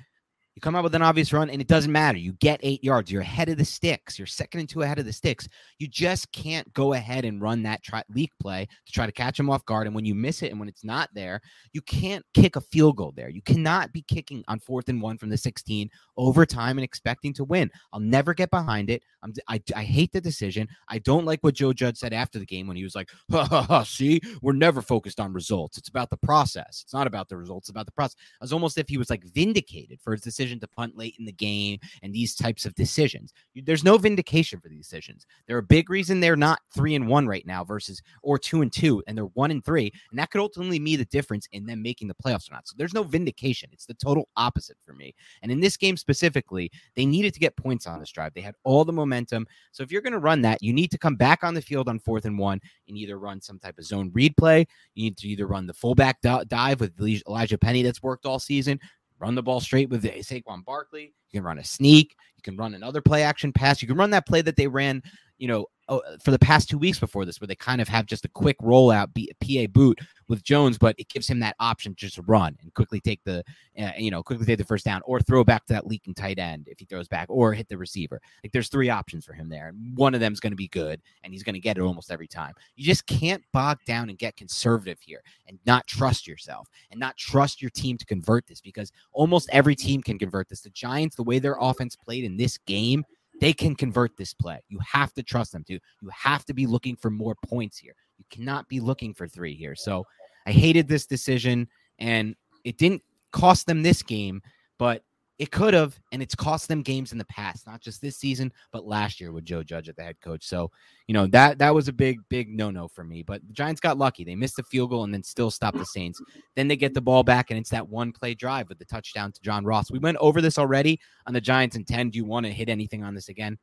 you come out with an obvious run, and it doesn't matter. You get eight yards. You're ahead of the sticks. You're second and two ahead of the sticks. You just can't go ahead and run that try- leak play to try to catch them off guard. And when you miss it and when it's not there, you can't kick a field goal there. You cannot be kicking on fourth and one from the 16 overtime and expecting to win. I'll never get behind it. I'm, I, I hate the decision. I don't like what Joe Judge said after the game when he was like, (laughs) ha, ha, ha, see, we're never focused on results. It's about the process. It's not about the results, it's about the process. It was almost if he was like vindicated for his decision decision to punt late in the game and these types of decisions. There's no vindication for these decisions. They're a big reason they're not three and one right now versus or two and two, and they're one and three, and that could ultimately be the difference in them making the playoffs or not. So there's no vindication. It's the total opposite for me. And in this game specifically, they needed to get points on this drive. They had all the momentum. So if you're going to run that, you need to come back on the field on fourth and one and either run some type of zone read play. You need to either run the fullback dive with Elijah Penny that's worked all season, run the ball straight with eh, Saquon Barkley. You can run a sneak. You can run another play action pass. You can run that play that they ran, you know, oh, for the past two weeks before this, where they kind of have just a quick rollout, be, a PA boot with Jones, but it gives him that option just to run and quickly take the, uh, you know, quickly take the first down or throw back to that leaking tight end if he throws back or hit the receiver. Like there's three options for him there. And one of them is going to be good and he's going to get it almost every time. You just can't bog down and get conservative here and not trust yourself and not trust your team to convert this because almost every team can convert this. The Giants, the way their offense played in this game, they can convert this play. You have to trust them to. You have to be looking for more points here. You cannot be looking for three here. So I hated this decision, and it didn't cost them this game, but it could have, and it's cost them games in the past, not just this season, but last year with Joe Judge at the head coach. So, you know, that that was a big, big no-no for me. But the Giants got lucky. They missed the field goal and then still stopped the Saints. Then they get the ball back, and it's that one play drive with the touchdown to John Ross. We went over this already on the Giants and 10. Do you want to hit anything on this again?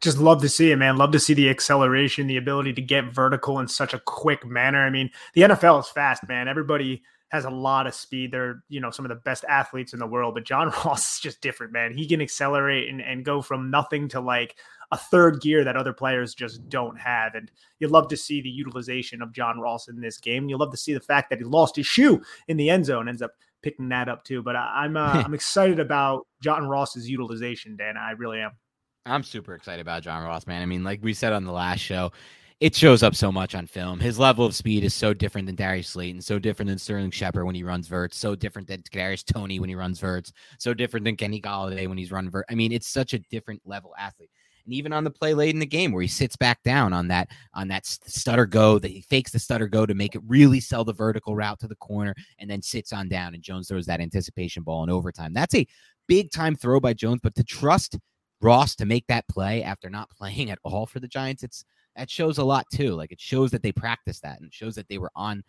Just love to see it, man. Love to see the acceleration, the ability to get vertical in such a quick manner. I mean, the NFL is fast, man. Everybody has a lot of speed. They're, you know, some of the best athletes in the world, but John (laughs) Ross is just different, man. He can accelerate and, and go from nothing to like a third gear that other players just don't have. And you love to see the utilization of John Ross in this game. You love to see the fact that he lost his shoe in the end zone, ends up picking that up too. But I, am uh, (laughs) I'm excited about John Ross's utilization, Dan. I really am. I'm super excited about John Ross, man. I mean, like we said on the last show, it shows up so much on film. His level of speed is so different than Darius Slayton, so different than Sterling Shepard when he runs verts, so different than Kadarius Toney when he runs verts, so different than Kenny Golladay when he's run vert. I mean, it's such a different level athlete. And even on the play late in the game where he sits back down on that on that stutter go, that he fakes the stutter go to make it really sell the vertical route to the corner, and then sits on down, and Jones throws that anticipation ball in overtime. That's a big time throw by Jones, but to trust Ross to make that play after not (laughs) playing at all for the Giants, it's that shows a lot too. Like it shows that they practiced that and shows that they were on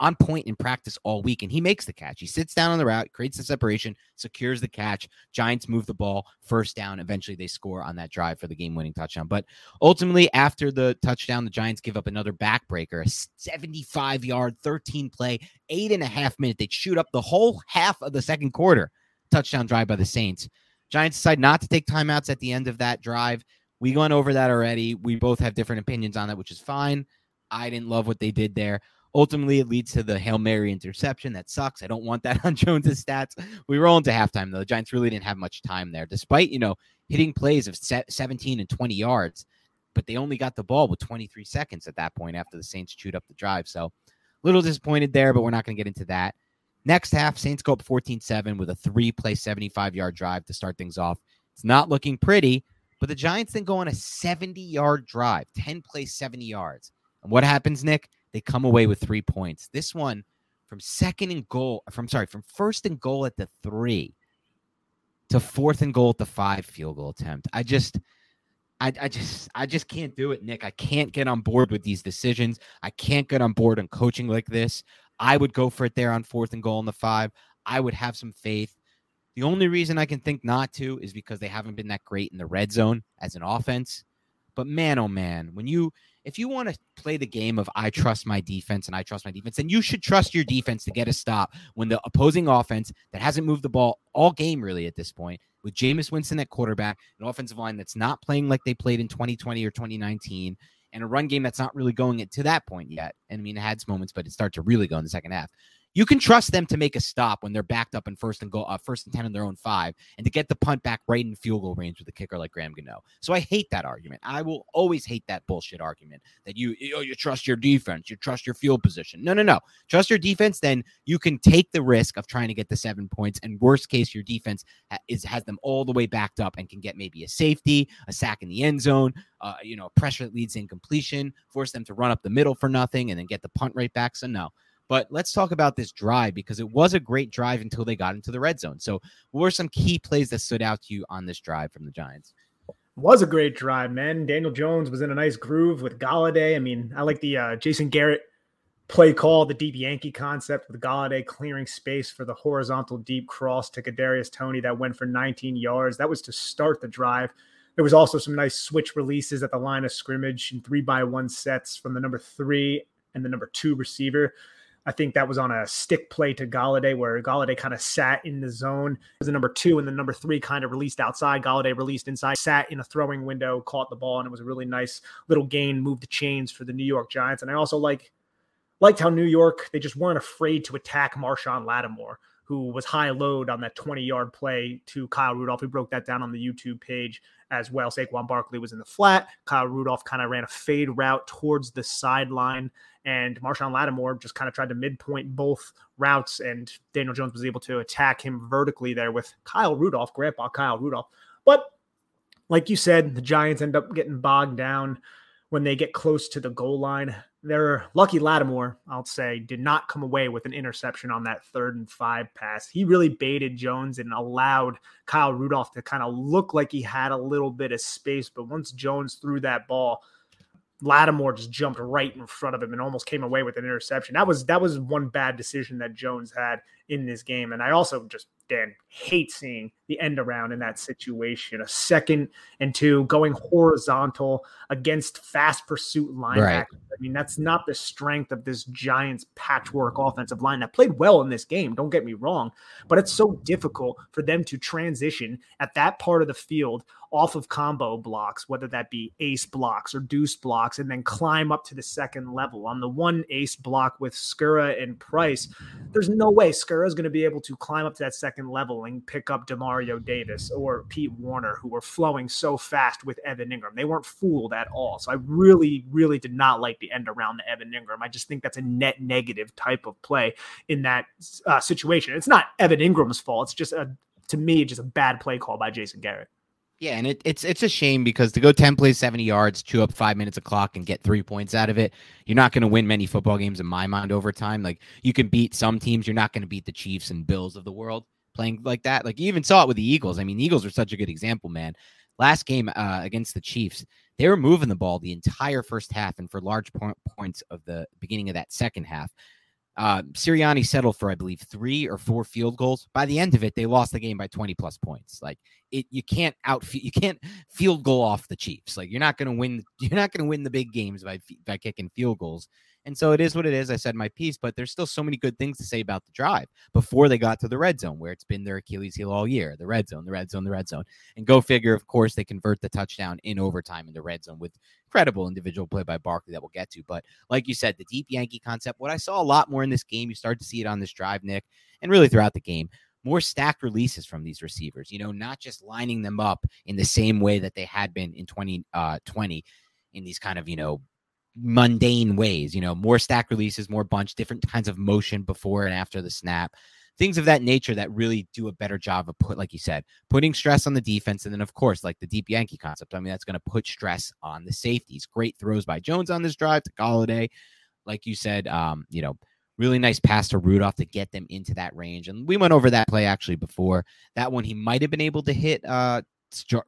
on point in practice all week. And he makes the catch. He sits down on the route, creates the separation, secures the catch. Giants move the ball, first down. Eventually they score on that drive for the game winning touchdown. But ultimately, after the touchdown, the Giants give up another backbreaker, a 75 yard, 13 play, eight and a half minute. They shoot up the whole half of the second quarter. Touchdown drive by the Saints. Giants decide not to take timeouts at the end of that drive. We went over that already. We both have different opinions on that, which is fine. I didn't love what they did there. Ultimately, it leads to the Hail Mary interception. That sucks. I don't want that (laughs) on Jones's stats. We roll into halftime, though. The Giants really didn't have much time there, despite, you know, hitting plays of 17 and 20 yards, but they only got the ball with 23 seconds at that point after the Saints chewed up the drive. So, a little disappointed there, but we're not going to get into that. Next half, Saints go up 14 7 with a three play, 75 yard drive to start things off. It's not looking pretty, but the Giants then go on a 70 yard drive, 10 plays, 70 yards. And what happens, Nick? They come away with three points. This one from second and goal, uh, from sorry, from first and goal at the three to fourth and goal at the five field goal attempt. I just, I, I just I just can't do it, Nick. I can't get on board with these decisions. I can't get on board on coaching like this. I would go for it there on fourth and goal in the five. I would have some faith. The only reason I can think not to is because they haven't been that great in the red zone as an offense. But man, oh man, when you if you want to play the game of I trust my defense and I trust my defense, then you should trust your defense to get a stop when the opposing offense that hasn't moved the ball all game really at this point, with Jameis Winston at quarterback, an offensive line that's not playing like they played in 2020 or 2019, and a run game that's not really going to that point yet. And I mean, it had moments, but it started to really go in the second half you can trust them to make a stop when they're backed up in first and go uh, first and 10 in their own five and to get the punt back right in field goal range with a kicker like Graham Gano. So I hate that argument. I will always hate that bullshit argument that you you, you trust your defense, you trust your field position. No, no, no. Trust your defense, then you can take the risk of trying to get the seven points. And worst case, your defense ha- is has them all the way backed up and can get maybe a safety, a sack in the end zone, uh, you know, pressure that leads in completion, force them to run up the middle for nothing, and then get the punt right back. So no. But let's talk about this drive because it was a great drive until they got into the red zone. So, what were some key plays that stood out to you on this drive from the Giants? Was a great drive, man. Daniel Jones was in a nice groove with Golladay. I mean, I like the uh, Jason Garrett play call, the deep Yankee concept with Golladay clearing space for the horizontal deep cross to Kadarius Toney that went for 19 yards. That was to start the drive. There was also some nice switch releases at the line of scrimmage and three by one sets from the number three and the number two receiver. I think that was on a stick play to Golladay, where Golladay kind of sat in the zone. It was the number two, and the number three kind of released outside. Golladay released inside, sat in a throwing window, caught the ball, and it was a really nice little gain, moved the chains for the New York Giants. And I also like liked how New York they just weren't afraid to attack Marshon Lattimore, who was high load on that 20 yard play to Kyle Rudolph. We broke that down on the YouTube page as well. Saquon Barkley was in the flat. Kyle Rudolph kind of ran a fade route towards the sideline and Marshon Lattimore just kind of tried to midpoint both routes, and Daniel Jones was able to attack him vertically there with Kyle Rudolph, Grandpa Kyle Rudolph. But like you said, the Giants end up getting bogged down when they get close to the goal line. Their lucky Lattimore, I'll say, did not come away with an interception on that third and five pass. He really baited Jones and allowed Kyle Rudolph to kind of look like he had a little bit of space. But once Jones threw that ball, Lattimore just jumped right in front of him and almost came away with an interception. That was that was one bad decision that Jones had in this game. And I also just Dan hate seeing the end around in that situation. A second and two going horizontal against fast pursuit linebackers. Right. I mean, that's not the strength of this Giants patchwork offensive line that played well in this game. Don't get me wrong, but it's so difficult for them to transition at that part of the field off of combo blocks, whether that be ace blocks or deuce blocks, and then climb up to the second level. On the one ace block with Skura and Price, there's no way Skura is going to be able to climb up to that second level and pick up Demario Davis or Pete Werner, who were flowing so fast with Evan Engram. They weren't fooled at all. So I really, really did not like the end around the Evan Engram. I just think that's a net negative type of play in that uh, situation. It's not Evan Engram's fault. It's just a, to me, just a bad play call by Jason Garrett. Yeah, and it, it's it's a shame because to go ten plays, seventy yards, chew up five minutes of clock, and get three points out of it, you're not going to win many football games in my mind over time. Like you can beat some teams, you're not going to beat the Chiefs and Bills of the world playing like that. Like you even saw it with the Eagles. I mean, Eagles are such a good example, man. Last game uh, against the Chiefs, they were moving the ball the entire first half, and for large po- points of the beginning of that second half, uh, Sirianni settled for, I believe, three or four field goals. By the end of it, they lost the game by 20 plus points. Like it, you can't out, you can't field goal off the Chiefs. Like you're not going to win, (laughs) you're not going to win the big games by by kicking field goals. And so it is what it is. I said my piece, but there's still so many good things to say about the drive before they got to the red zone, where it's been their Achilles heel all year the red zone, the red zone, the red zone. And go figure, of course, they convert the touchdown in overtime in the red zone with incredible individual play by Barkley that we'll get to. But like you said, the deep Yankee concept, what I saw a lot more in this game, you start to see it on this drive, Nick, and really throughout the game more stacked releases from these receivers, you know, not just lining them up in the same way that they had been in 2020 uh, in these kind of, you know, mundane ways, you know, more stack releases, more bunch, different kinds of motion before and after the snap, things of that nature that really do a better job of put, like you said, putting stress on the defense. And then, of course, like the deep Yankee concept. I mean, that's going to put stress on the safeties. Great throws by Jones on this drive to Golladay. Like you said, um, you know, really nice pass to Rudolph to get them into that range. And we went over that play actually before. That one he might have been able to hit uh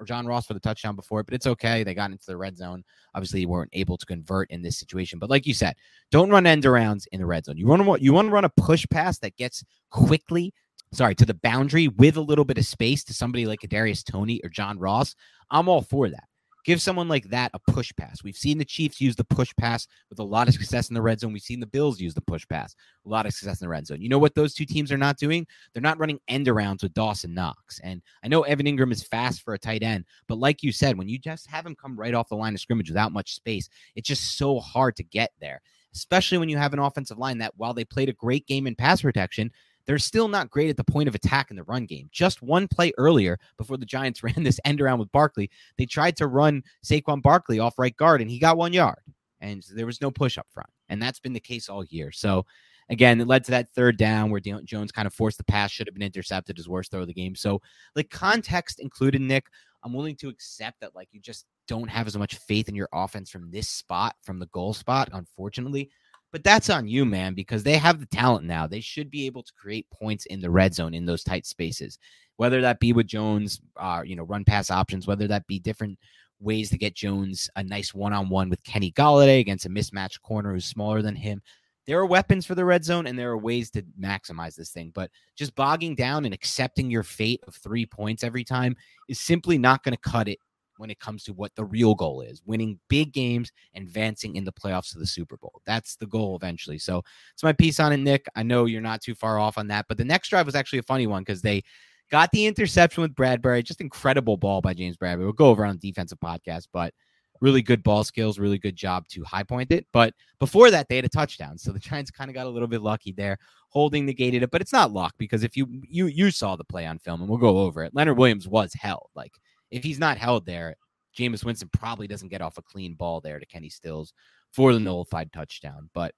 John Ross for the touchdown before, but it's okay. They got into the red zone. Obviously, you weren't able to convert in this situation. But like you said, don't run end arounds in the red zone. You want to you want to run a push pass that gets quickly, sorry, to the boundary with a little bit of space to somebody like Darius Toney or John Ross. I'm all for that. Give someone like that a push pass. We've seen the Chiefs use the push pass with a lot of success in the red zone. We've seen the Bills use the push pass, a lot of success in the red zone. You know what those two teams are not doing? They're not running end arounds with Dawson Knox. And I know Evan Engram is fast for a tight end, but like you said, when you just have him come right off the line of scrimmage without much space, it's just so hard to get there, especially when you have an offensive line that, while they played a great game in pass protection, they're still not great at the point of attack in the run game. Just one play earlier, before the Giants (laughs) ran this end around with Barkley, they tried to run Saquon Barkley off right guard, and he got one yard, and there was no push up front, and that's been the case all year. So. Again, it led to that third down where Jones kind of forced the pass, should have been intercepted, his worst throw of the game. So, like context included, Nick, I'm willing to accept that like you just don't have as much faith in your offense from this spot, from the goal spot, unfortunately. But that's on you, man, because they have the talent now. They should be able to create points in the red zone in those tight spaces, whether that be with Jones, uh, you know, run pass options, whether that be different ways to get Jones a nice one on one with Kenny Golladay against a mismatched corner who's smaller than him. There are weapons for the red zone and there are ways to maximize this thing, but just bogging down and accepting your fate of three points every time is simply not going to cut it when it comes to what the real goal is winning big games and advancing in the playoffs to the Super Bowl. That's the goal eventually. So it's my piece on it, Nick. I know you're not too far off on that, but the next drive was actually a funny one because they got the interception with Bradberry. Just incredible ball by James Bradberry. We'll go over on the defensive podcast, but really good ball skills, really good job to high point it. But before that, they had a touchdown. So the Giants kind of got a little bit lucky there, holding negated it. But it's not luck because if you you you saw the play on film, and we'll go over it, Leonard Williams was held. Like if he's not held there, Jameis Winston probably doesn't get off a clean ball there to Kenny Stills for the nullified touchdown. But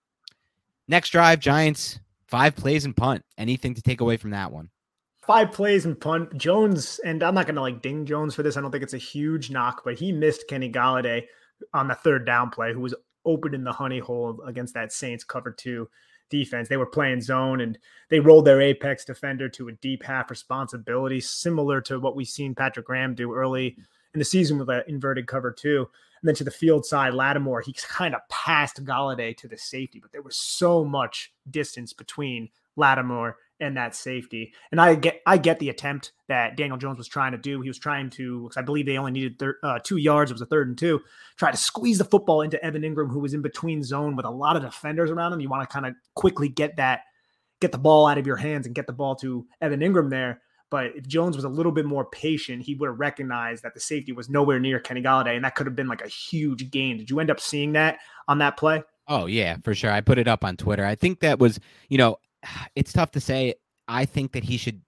next drive, Giants, five plays and punt. Anything to take away from that one? Five plays and punt. Jones, and I'm not going to like ding Jones for this. I don't think it's a huge knock, but he missed Kenny Golladay on the third down play, who was open in the honey hole against that Saints cover two defense. They were playing zone and they rolled their apex defender to a deep half responsibility, similar to what we've seen Patrick Graham do early in the season with an inverted cover two. And then to the field side, Lattimore, he kind of passed Golladay to the safety, but there was so much distance between Lattimore and that safety. And I get I get the attempt that Daniel Jones was trying to do. He was trying to, because I believe they only needed thir- uh, two yards. It was a third and two. Try to squeeze the football into Evan Engram, who was in between zone with a lot of defenders around him. You want to kind of quickly get that, get the ball out of your hands and get the ball to Evan Engram there. But if Jones was a little bit more patient, he would have recognized that the safety was nowhere near Kenny Golladay, and that could have been like a huge gain. Did you end up seeing that on that play? Oh yeah, for sure. I put it up on Twitter. I think that was, you know, it's tough to say. I think that he should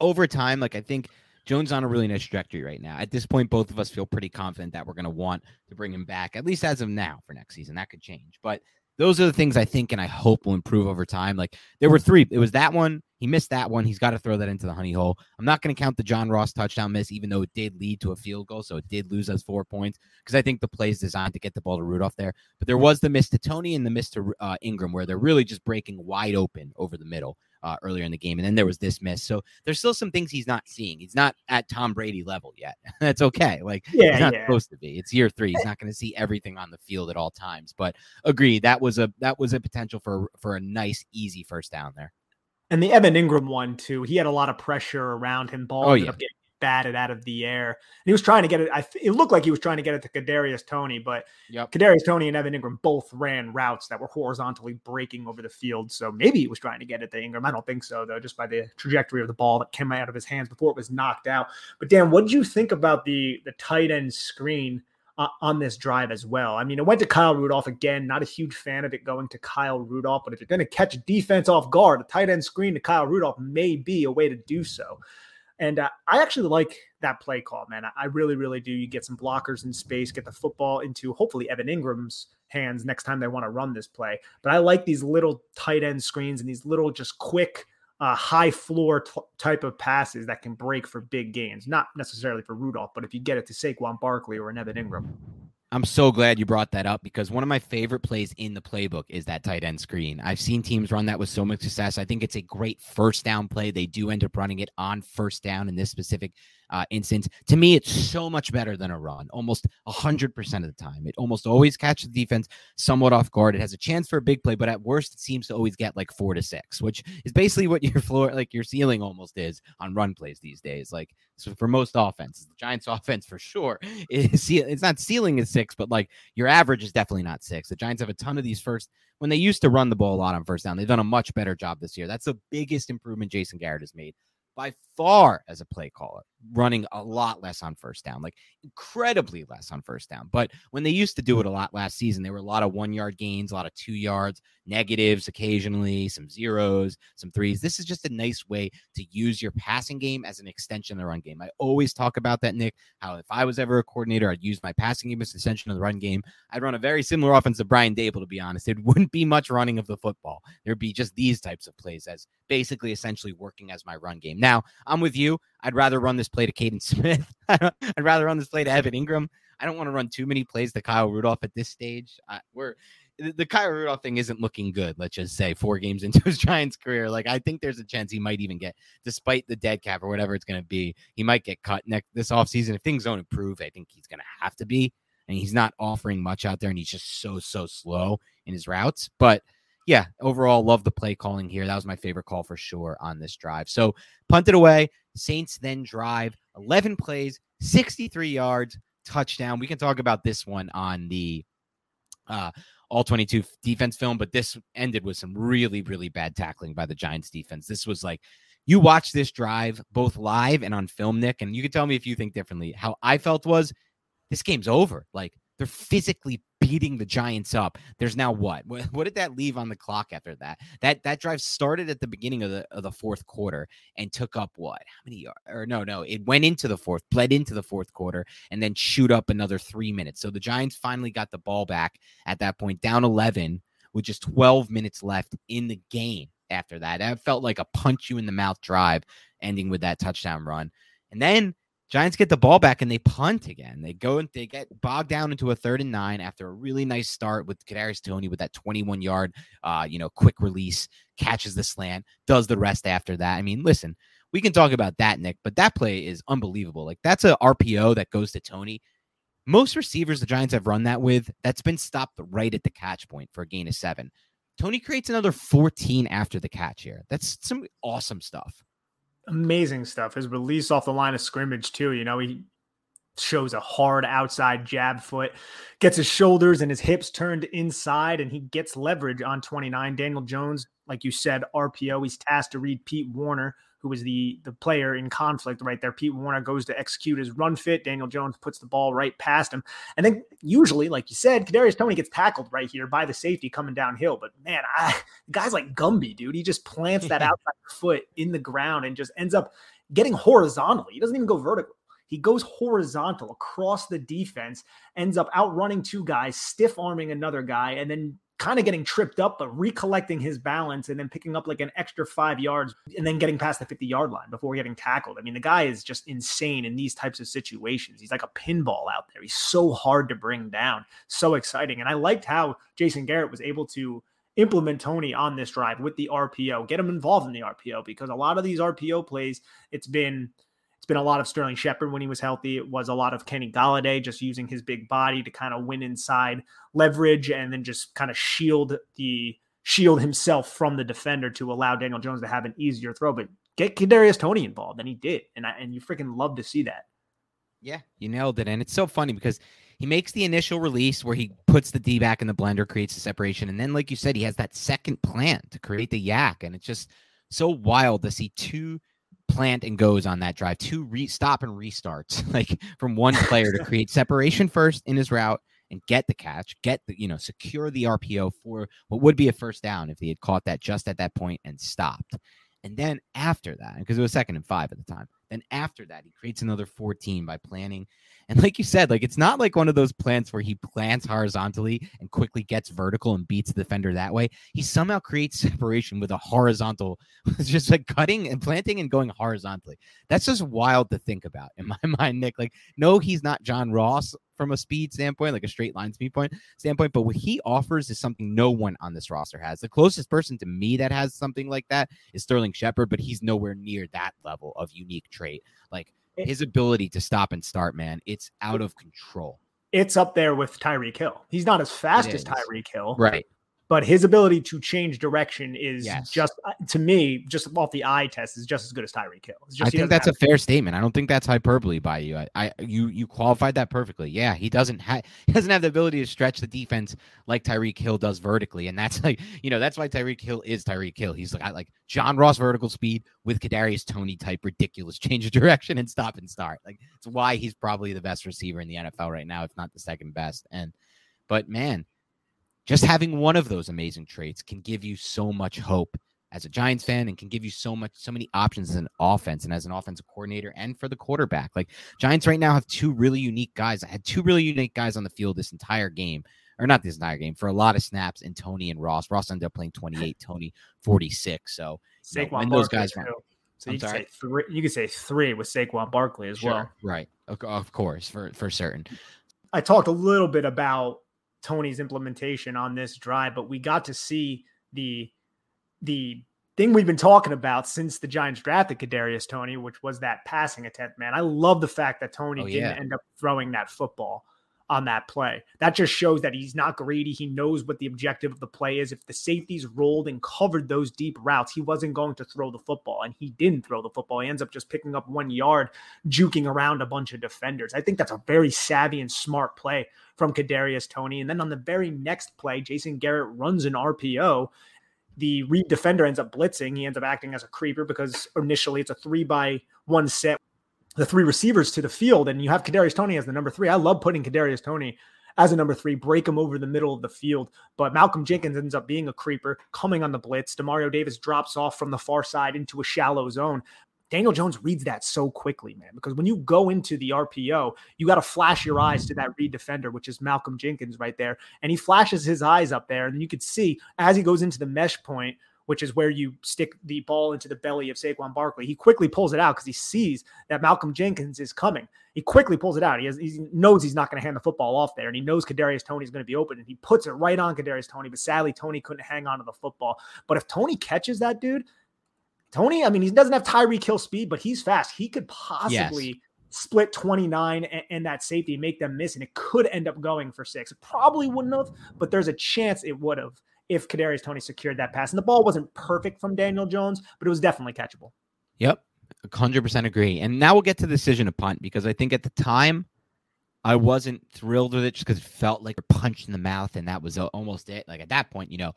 over time. Like I think Jones on a really nice trajectory right now. At this point, both of us feel pretty confident that we're going to want to bring him back, at least as of now for next season. That could change, but those are the things I think and I hope will improve over time. Like there were three. It was that one. He missed that one. He's got to throw that into the honey hole. I'm not going to count the John Ross touchdown miss, even though it did lead to a field goal. So it did lose us four points because I think the play is designed to get the ball to Rudolph there. But there was the miss to Toney and the miss to uh, Engram where they're really just breaking wide open over the middle uh, earlier in the game. And then there was this miss. So there's still some things he's not seeing. He's not at Tom Brady level yet. (laughs) That's okay. Like yeah, he's not yeah. supposed to be. It's year three. He's not going to see everything on the field at all times. But agree, that was a that was a potential for for a nice, easy first down there. And the Evan Engram one too. He had a lot of pressure around him. Ball oh, yeah. getting batted out of the air. And he was trying to get it. I, it looked like he was trying to get it to Kadarius Toney, but yep. Kadarius Toney and Evan Engram both ran routes that were horizontally breaking over the field. So maybe he was trying to get it to Engram. I don't think so though, just by the trajectory of the ball that came out of his hands before it was knocked out. But Dan, what did you think about the the tight end screen? Uh, on this drive as well. I mean, it went to Kyle Rudolph again. Not a huge fan of it going to Kyle Rudolph, but if you're going to catch a defense off guard, a tight end screen to Kyle Rudolph may be a way to do so. And uh, I actually like that play call, man. I really, really do. You get some blockers in space, get the football into hopefully Evan Engram's hands next time they want to run this play. But I like these little tight end screens and these little just quick, uh, high floor t- type of passes that can break for big gains. Not necessarily for Rudolph, but if you get it to Saquon Barkley or an Evan Engram. I'm so glad you brought that up because one of my favorite plays in the playbook is that tight end screen. I've seen teams run that with so much success. I think it's a great first down play. They do end up running it on first down in this specific uh, instance. To me, it's so much better than a run, almost 100% of the time. It almost always catches the defense somewhat off guard. It has a chance for a big play, but at worst, it seems to always get like four to six, which is basically what (laughs) your floor, like your ceiling almost is on run plays these days. Like so for most offenses, the Giants (laughs) offense for sure is it's not ceiling is six, but like your average is definitely not six. The Giants have a ton of these first when they used to run the ball a lot on first down. They've done a much better job this year. That's the biggest improvement Jason Garrett has made by far as a play caller, running a lot less on first down, like incredibly less on first down. But when they used to do it a lot last season, there were a lot of one yard gains, a lot of two yards, negatives occasionally, some zeros, some threes. This is just a nice way to use your passing game as an extension of the run game. I always talk about that, Nick, how if I was ever a coordinator, I'd use my passing game as an extension of the run game. I'd run a very similar offense to Brian Daboll, to be honest. It (laughs) wouldn't be much running of the football. There'd be just these types of plays as basically essentially working as my run game. Now, I'm with you. I'd rather run this play to Kaden Smith. (laughs) I'd rather run this play to Evan Engram. I don't want to run too many plays to Kyle Rudolph at this stage. Uh, we're the Kyle Rudolph thing isn't looking good. Let's just say four games (laughs) into his Giants career, like I think there's a chance he might even get, despite the dead cap or whatever it's going to be, he might get cut next this offseason. If things don't improve, I think he's going to have to be. And he's not offering much out there, and he's just so so slow in his routes. But yeah, overall, love the play calling here. That was my favorite call for sure on this drive. So punted away. Saints then drive 11 plays, 63 yards, touchdown. We can talk about this one on the uh, all 22 defense film, but this ended with some really, really bad tackling by the Giants defense. This was like, you watch this drive both live and on film, Nick, and you can tell me if you think differently. How I felt was this game's over. Like they're physically beating the Giants up. There's now what? (laughs) What did that leave on the clock after that? That that drive started at the beginning of the of the fourth quarter and took up what? How many? Or no, no, it went into the fourth, bled into the fourth quarter, and then shoot up another three minutes. So the Giants finally got the ball back at that point, down 11 with just 12 minutes left in the game. After that, that felt like a punch you in the mouth drive, ending with that touchdown run, and then Giants get the ball back and they punt again. They go and they get bogged down into a third and nine after a really nice start with Kadarius Toney with that 21 yard, uh, you know, quick release, catches the slant, does the rest after that. I mean, listen, we can talk about that, Nick, but that play is unbelievable. Like that's a RPO that goes to Toney. Most receivers the Giants have run that with, that's been stopped right at the catch point for a gain of seven. Toney creates another 14 after the catch here. That's some awesome stuff amazing stuff. His release off the line of scrimmage, too. You know, he shows a hard outside jab foot, gets his shoulders and his hips turned inside, and he gets leverage on 29. Daniel Jones, like you said, RPO. He's tasked to read Pete Werner, who was the the player in conflict right there. Pete Werner goes to execute his run fit. Daniel Jones puts the ball right past him. And then usually, like you said, Kadarius Toney gets tackled right here by the safety coming downhill. But man, I guys like Gumby, dude. He just plants that (laughs) outside foot in the ground and just ends up getting horizontally. He doesn't even go vertical. He goes horizontal across the defense, ends up outrunning two guys, stiff arming another guy, and then kind of getting tripped up, but recollecting his balance and then picking up like an extra five yards and then getting past the 50 yard line before getting tackled. I mean, the guy is just insane in these types of situations. He's like a pinball out there. He's so hard to bring down, so exciting. And I liked how Jason Garrett was able to implement Toney on this drive with the RPO, get him involved in the RPO because a lot of these RPO plays, it's been it's been a lot of Sterling Shepard when he was healthy. It was a lot of Kenny Golladay just using his big body to kind of win inside leverage and then just kind of shield the shield himself from the defender to allow Daniel Jones to have an easier throw. But get Kadarius Toney involved, and he did, and I, and you freaking love to see that. Yeah, you nailed it, and it's so funny because he makes the initial release where he puts the D back in the blender, creates the separation, and then, like you said, he has that second plan to create the YAC, and it's just so wild to see two plant and goes on that drive. Two re- stop and restarts, (laughs) like from one player to create separation first in his route and get the catch, get the, you know, secure the RPO for what would be a first down if he had caught that just at that point and stopped. And then after that, because it was second and five at the time, then after that, he creates another 14 by planning and like you said, like it's not like one of those plants where he plants horizontally and quickly gets vertical and beats the defender that way. He somehow creates (laughs) separation with a horizontal, (laughs) just like cutting and planting and going horizontally. That's just wild to think about in (laughs) my mind, Nick. Like, no, he's not John Ross from a speed standpoint, like a straight line speed point standpoint. But what he offers is something no one on this roster has. The closest person to me that has something like that is Sterling Shepard, but he's nowhere near that level of unique trait. Like his ability to stop and start, man, it's out of control. It's up there with Tyreek Hill. He's not as fast as Tyreek Hill. Right but his ability to change direction is Yes. just uh, to me just off the eye test is just as good as Tyreek Hill. It's just I think that's a fair statement. I don't think that's hyperbole by you. I, I you you qualified that perfectly. Yeah, he doesn't have (laughs) he doesn't have the ability to stretch the defense like Tyreek Hill does vertically, and that's (laughs) like you know that's why Tyreek Hill is Tyreek Hill. He's like like John Ross vertical speed with Kadarius Toney type ridiculous (laughs) change of direction and stop and start. Like it's why he's probably the best receiver in the NFL right now, if not the second best. And but man, just having one of those amazing traits can give you so much hope as a Giants fan and can give you so much, so many options as an offense and as an offensive coordinator and for the quarterback. Like Giants right now have two really unique guys. I had two really unique guys on the field this entire game, or not this entire game, for a lot of snaps. And Toney and Ross. Ross ended up playing 28, Toney 46. So you know, Saquon when those Barkley, guys too. run- So I'm you could say three. You could say three with Saquon Barkley as well. right, of, of course, for for certain. I talked a little bit about Toney's implementation on this drive, but we got to see the the thing we've been talking about since the Giants drafted Kadarius Toney, which was that passing attempt. Man, I love the fact that Toney Oh, didn't end up throwing that football on that play. That just shows that he's not greedy. He knows what the objective of the play is. If the safeties rolled and covered those deep routes, he wasn't going to throw the football, and he didn't throw the football. He ends up just picking up one yard, juking around a bunch of defenders. I think that's a very savvy and smart play from Kadarius Toney. And then on the very next play, Jason Garrett runs an RPO. The read defender ends up blitzing. He ends up acting as a creeper because initially it's a three by one set, the three receivers to the field, and you have Kadarius Toney as the number three. I love putting Kadarius Toney as a number three, break him over the middle of the field. But Malcolm Jenkins ends up being a creeper, coming on the blitz. Demario Davis drops off from the far side into a shallow zone. Daniel Jones reads that so quickly, man, because when you go into the RPO, you got to flash your eyes to that read defender, which is Malcolm Jenkins right there. And he flashes his eyes up there. And you could see as he goes into the mesh point, which is where you stick the ball into the belly of Saquon Barkley, he quickly pulls it out because he sees that Malcolm Jenkins is coming. He quickly pulls it out. He, has, he knows he's not going to hand the football off there, and he knows Kadarius Toney is going to be open, and he puts it right on Kadarius Toney. But sadly, Toney couldn't hang on to the football. But if Toney catches that dude, Toney, I mean, he doesn't have Tyreek Hill speed, but he's fast. He could possibly split 29 and, and that safety, make them miss, and it could end up going for six. It probably wouldn't have, but there's a chance it would have if Kadarius Toney secured that pass. And the ball wasn't perfect from Daniel Jones, but it was definitely catchable. Yep. 100% agree. And now we'll get to the decision to punt because I think at the time I wasn't thrilled with it just because it felt like a punch in the mouth and that was uh, almost it. Like at that point, you know,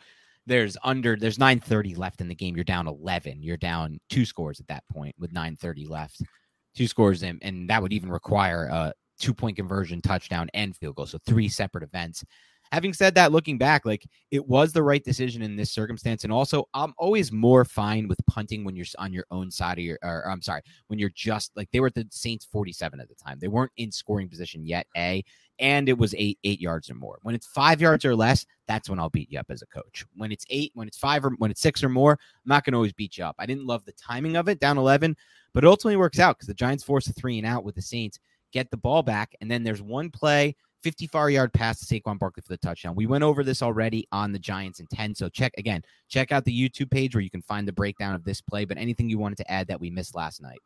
there's under there's 930 left in the game. You're down 11. You're down two scores at that point with 930 left. Two scores and, and that would even require a two point conversion, touchdown, and field goal. So three separate events. Having said that, looking back, like it was the right decision in this circumstance. And also, I'm always more fine with punting when you're on your own side of your, or I'm sorry, when you're just like they were at the Saints 47 at the time. They weren't in scoring position yet, A, and it was eight, eight yards or more. When it's five yards or less, that's when I'll beat you up as a coach. When it's eight, when it's five or when it's six or more, I'm not going to always beat you up. I didn't love the timing of it down 11, but it ultimately works out because the Giants force a three and out with the Saints, get the ball back, and then there's one play 54 yard pass to Saquon Barkley for the touchdown. We went over this already on the Giants in 10. So check again, check out the YouTube page where you can find the breakdown of this play. But anything you wanted to add that we missed last night?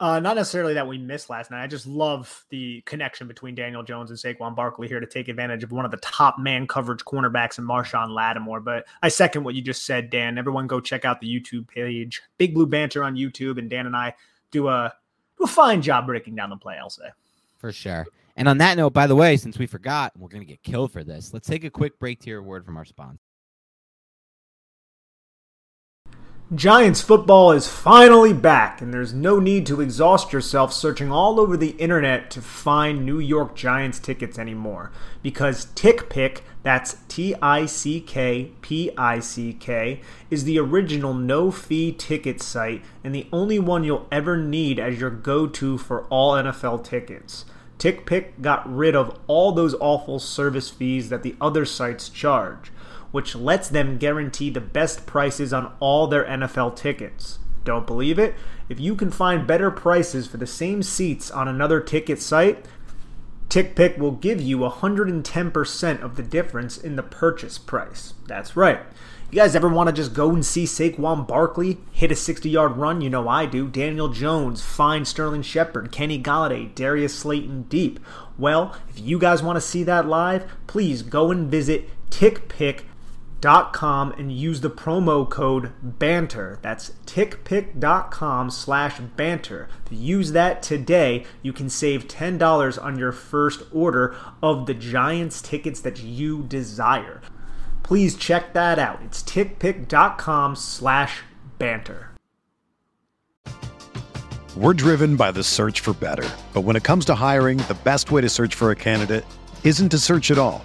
Uh, not necessarily that we missed last night. I just love the connection between Daniel Jones and Saquon Barkley here to take advantage of one of the top man coverage cornerbacks in Marshon Lattimore. But I second what you just said, Dan. Everyone go check out the YouTube page, Big Blue Banter on YouTube, and Dan and I do a do a fine job breaking down the play. I'll say. For sure. And on that note, by the way, since we forgot, we're going to get killed for this. Let's take a quick break to hear a word from our sponsor. Giants football is finally back, and there's no need to exhaust yourself searching all over the internet to find New York Giants tickets anymore. Because TickPick, that's T I C K P I C K, is the original no fee ticket site and the only one you'll ever need as your go to for all NFL tickets. TickPick got rid of all those awful service fees that the other sites charge which lets them guarantee the best prices on all their NFL tickets. Don't believe it? If you can find better prices for the same seats on another ticket site, TickPick will give you 110% of the difference in the purchase price. That's right. You guys ever want to just go and see Saquon Barkley hit a 60 yard run? You know I do. Daniel Jones, find Sterling Shepard, Kenny Golladay, Darius Slayton deep. Well, if you guys want to see that live, please go and visit TickPick tickpick.com and use the promo code banter. That's tickpick.com slash banter. Use that today you can save $10 on your first order of the giants tickets that you desire. Please check that out. It's tickpick.com slash banter. We're driven by the search for better. But when it comes to hiring the best way to search for a candidate isn't to search at all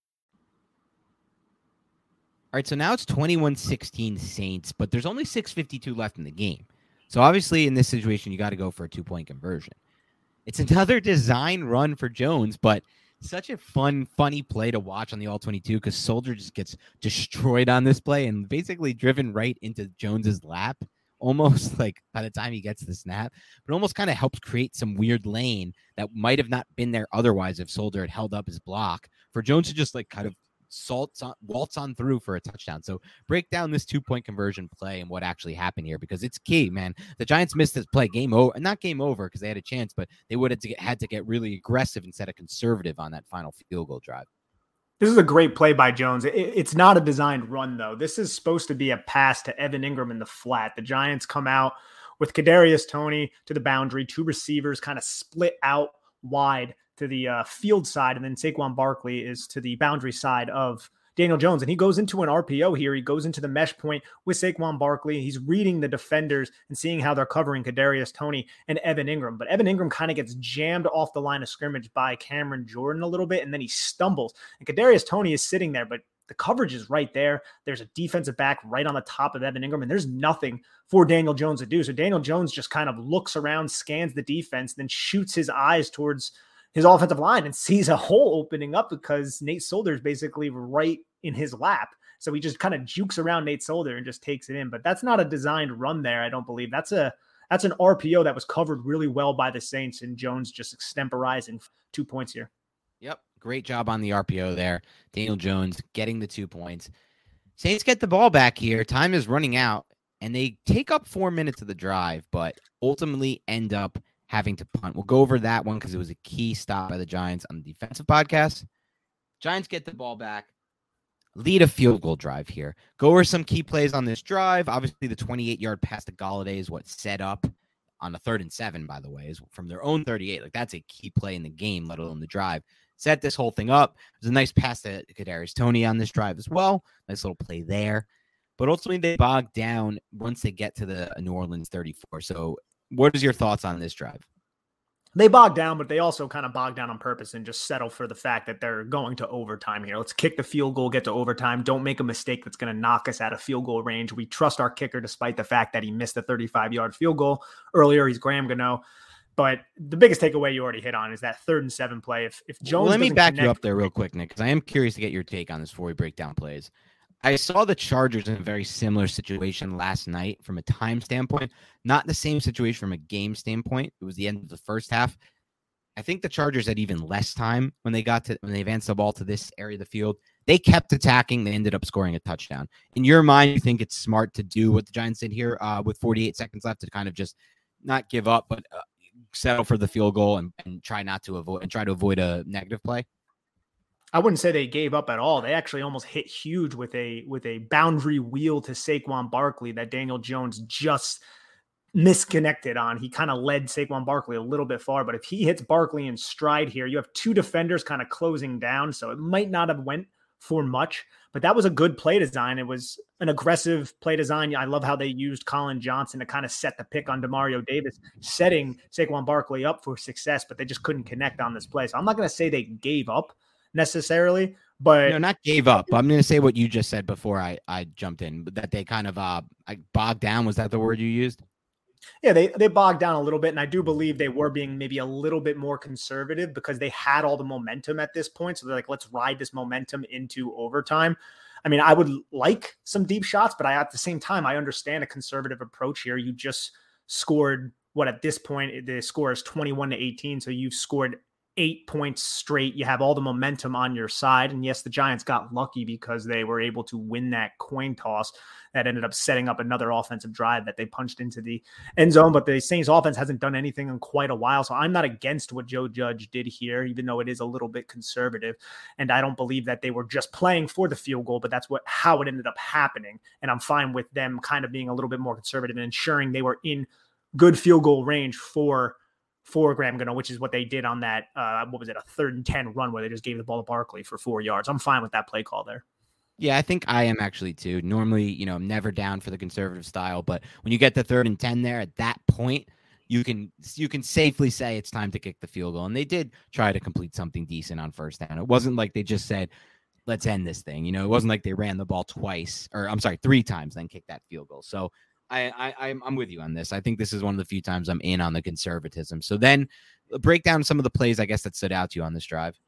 All right, so now it's 21 16 Saints, but there's only 6.52 left in the game. So obviously, in this situation, you got to go for a two point conversion. It's (laughs) another design run for Jones, but such a fun, funny play to watch on the all 22 because Solder just gets destroyed on this play and basically driven right into Jones's lap. (laughs) Almost like by the time he gets the snap, but almost kind of helps create some weird lane that might have not been there otherwise if Solder had held up his block for Jones to just like kind of salts on, waltz on through for a touchdown. So break down this two point conversion play and what actually happened here because it's key, man. The Giants missed this play, game over, not game over because they had a chance, but they would have to get, had to get really aggressive instead of conservative on that final field goal drive. This is a great play by Jones. it's not a designed run though. This is supposed to be a pass to Evan Engram in the flat. The Giants come out with Kadarius Toney to the boundary, two receivers kind of split out wide to the uh, field side, and then Saquon Barkley is to the boundary side of Daniel Jones. And he goes into an RPO here. He goes into the mesh point with Saquon Barkley. He's reading the defenders and seeing how they're covering Kadarius Toney and Evan Engram. But Evan Engram kind of gets jammed off the line of scrimmage by Cameron Jordan a little bit, and then he stumbles. And Kadarius Toney is sitting there, but the coverage is right there. There's a defensive back right on the top of Evan Engram, and there's nothing for Daniel Jones to do. So Daniel Jones just kind of looks around, scans the defense, then shoots his eyes towards his offensive line and sees a hole opening up because Nate Solder is basically right in his lap. So he just kind of jukes around Nate Solder and just takes it in. But that's not a designed run there, I don't believe. That's a that's an RPO that was covered really well by the Saints, and Jones just extemporizing two points here. Yep. Great job on the RPO there. Daniel Jones getting the two points. Saints get the ball back here. Time is running out, and they take up four minutes of the drive, but ultimately end up having to punt. We'll go over that one because it was a key stop by the Giants on the defensive podcast. Giants get the ball back, lead a field goal drive here. Go over some key plays on this drive. Obviously, the 28 yard pass to Golladay is what set up on the third and seven, by the way, is from their own 38. Like that's a key play in the game, let alone the drive. set this whole thing up. There's a nice pass to Kadarius Toney on this drive as well. Nice little play there. But ultimately, they bog down once they get to the New Orleans 34. So, what is your thoughts on this drive? they bog down, but they also kind of bog down on purpose and just settle for the fact that they're going to overtime here. Let's kick the field goal, get to overtime. Don't make a mistake that's going to knock us out of field goal range. We trust our kicker despite the fact that he missed a 35 yard field goal earlier. He's Graham Gano. But the biggest takeaway you already hit on is that third and seven play. If if Jones, well, let me back connect- you up there real quick, Nick, because I am curious to get your take on this before we break down plays. I saw the Chargers in a very similar situation last night from a time standpoint, not the same situation from a game standpoint. It was the end of the first half. I think the Chargers had even less time when they got to when they advanced the ball to this area of the field. They kept attacking. They ended up scoring a touchdown. In your mind, you think it's smart to do what the Giants did here uh, with 48 seconds left to kind of just not give up, but uh, settle for the field goal and, and try not to avoid and try to avoid a negative play. I wouldn't say they gave up at all. They actually almost hit huge with a with a boundary wheel to Saquon Barkley that Daniel Jones just misconnected on. He kind of led Saquon Barkley a little bit far, but if he hits Barkley in stride here, you have two defenders kind of closing down, so it might not have went for much, but that was a good play design. It was an aggressive play design. I love how they used Collin Johnson to kind of set the pick on Demario Davis, setting Saquon Barkley up for success, but they just couldn't connect on this play. So I'm not going to say they gave up necessarily, but no, not gave up. I'm going to say what you just said before I I jumped in, but that they kind of uh bogged down. Was that the word you used? Yeah, they they bogged down a little bit, and I do believe they were being maybe a little bit more conservative because they had all the momentum at this point. So they're like, let's ride this momentum into overtime. I mean, I would like some deep shots, but I at the same time I understand a conservative approach here. You just scored what at this point the score is 21 to 18, so you've scored eight points straight. You have all the momentum on your side. And yes, the Giants got lucky because they were able to win that coin toss that ended up setting up another offensive drive that they punched into the end zone. But the Saints offense hasn't done anything in quite a while. So I'm not against what Joe Judge did here, even though it is a little bit conservative. And I don't believe that they were just playing for the field goal, but that's what how it ended up happening. And I'm fine with them kind of being a little bit more conservative and ensuring they were in good field goal range for for Graham Gano, which is what they did on that, uh, what was it, a third and 10 run where they just gave the ball to Barkley for four yards. I'm fine with that play call there. Yeah, I think I am actually too. Normally, you know, I'm never down for the conservative style, but when you get the third and 10 there at that point, you can you can safely say it's time to kick the field goal. And they did try to complete something decent on first down. It wasn't like they just said, let's end this thing. You know, it wasn't like they ran the ball twice or I'm sorry, three times, then kicked that field goal. So I, I I'm with you on this. I think this is one of the few times I'm in on the conservatism. So then uh, break down some of the plays I guess that stood out to you on this drive.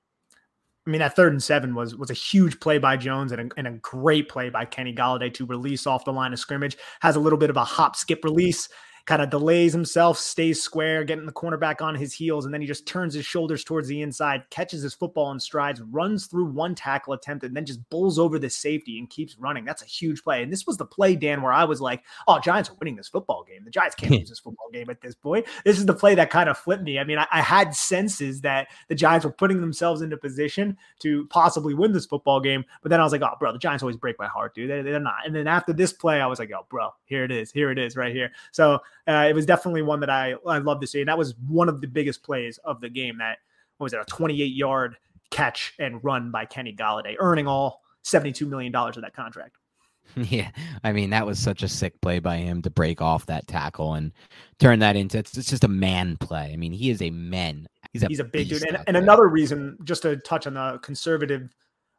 I mean, that third and seven was was a huge play by Jones and a, and a great play by Kenny Golladay to release off the line of scrimmage. Has a little bit of a hop skip release kind of delays himself, stays square, getting the cornerback on his heels, and then he just turns his shoulders towards the inside, catches his football in strides, runs through one tackle attempt, and then just bulls over the safety and keeps running. That's a huge play. And this was the play, Dan, where I was like, oh, Giants are winning this football game. The Giants can't lose this (laughs) football game at this point. This is the play that kind of flipped me. I mean, I, I had senses that the Giants were putting themselves into position to possibly win this football game, but then I was like, oh, bro, the Giants always break my heart, dude. They, they're not. And then after this play, I was like, oh, bro, here it is. Here it is right here. So uh, it was definitely one that I I love to see, and that was one of the biggest plays of the game. That was it, a 28 yard catch and run by Kenny Golladay, earning all 72 million dollars of that contract. (laughs) Yeah, I mean that was such a sick play by him to break off that tackle and turn that into it's, it's just a man play. I mean, he is a man. He's a, he's a big dude. And, and another reason, just to touch on the conservative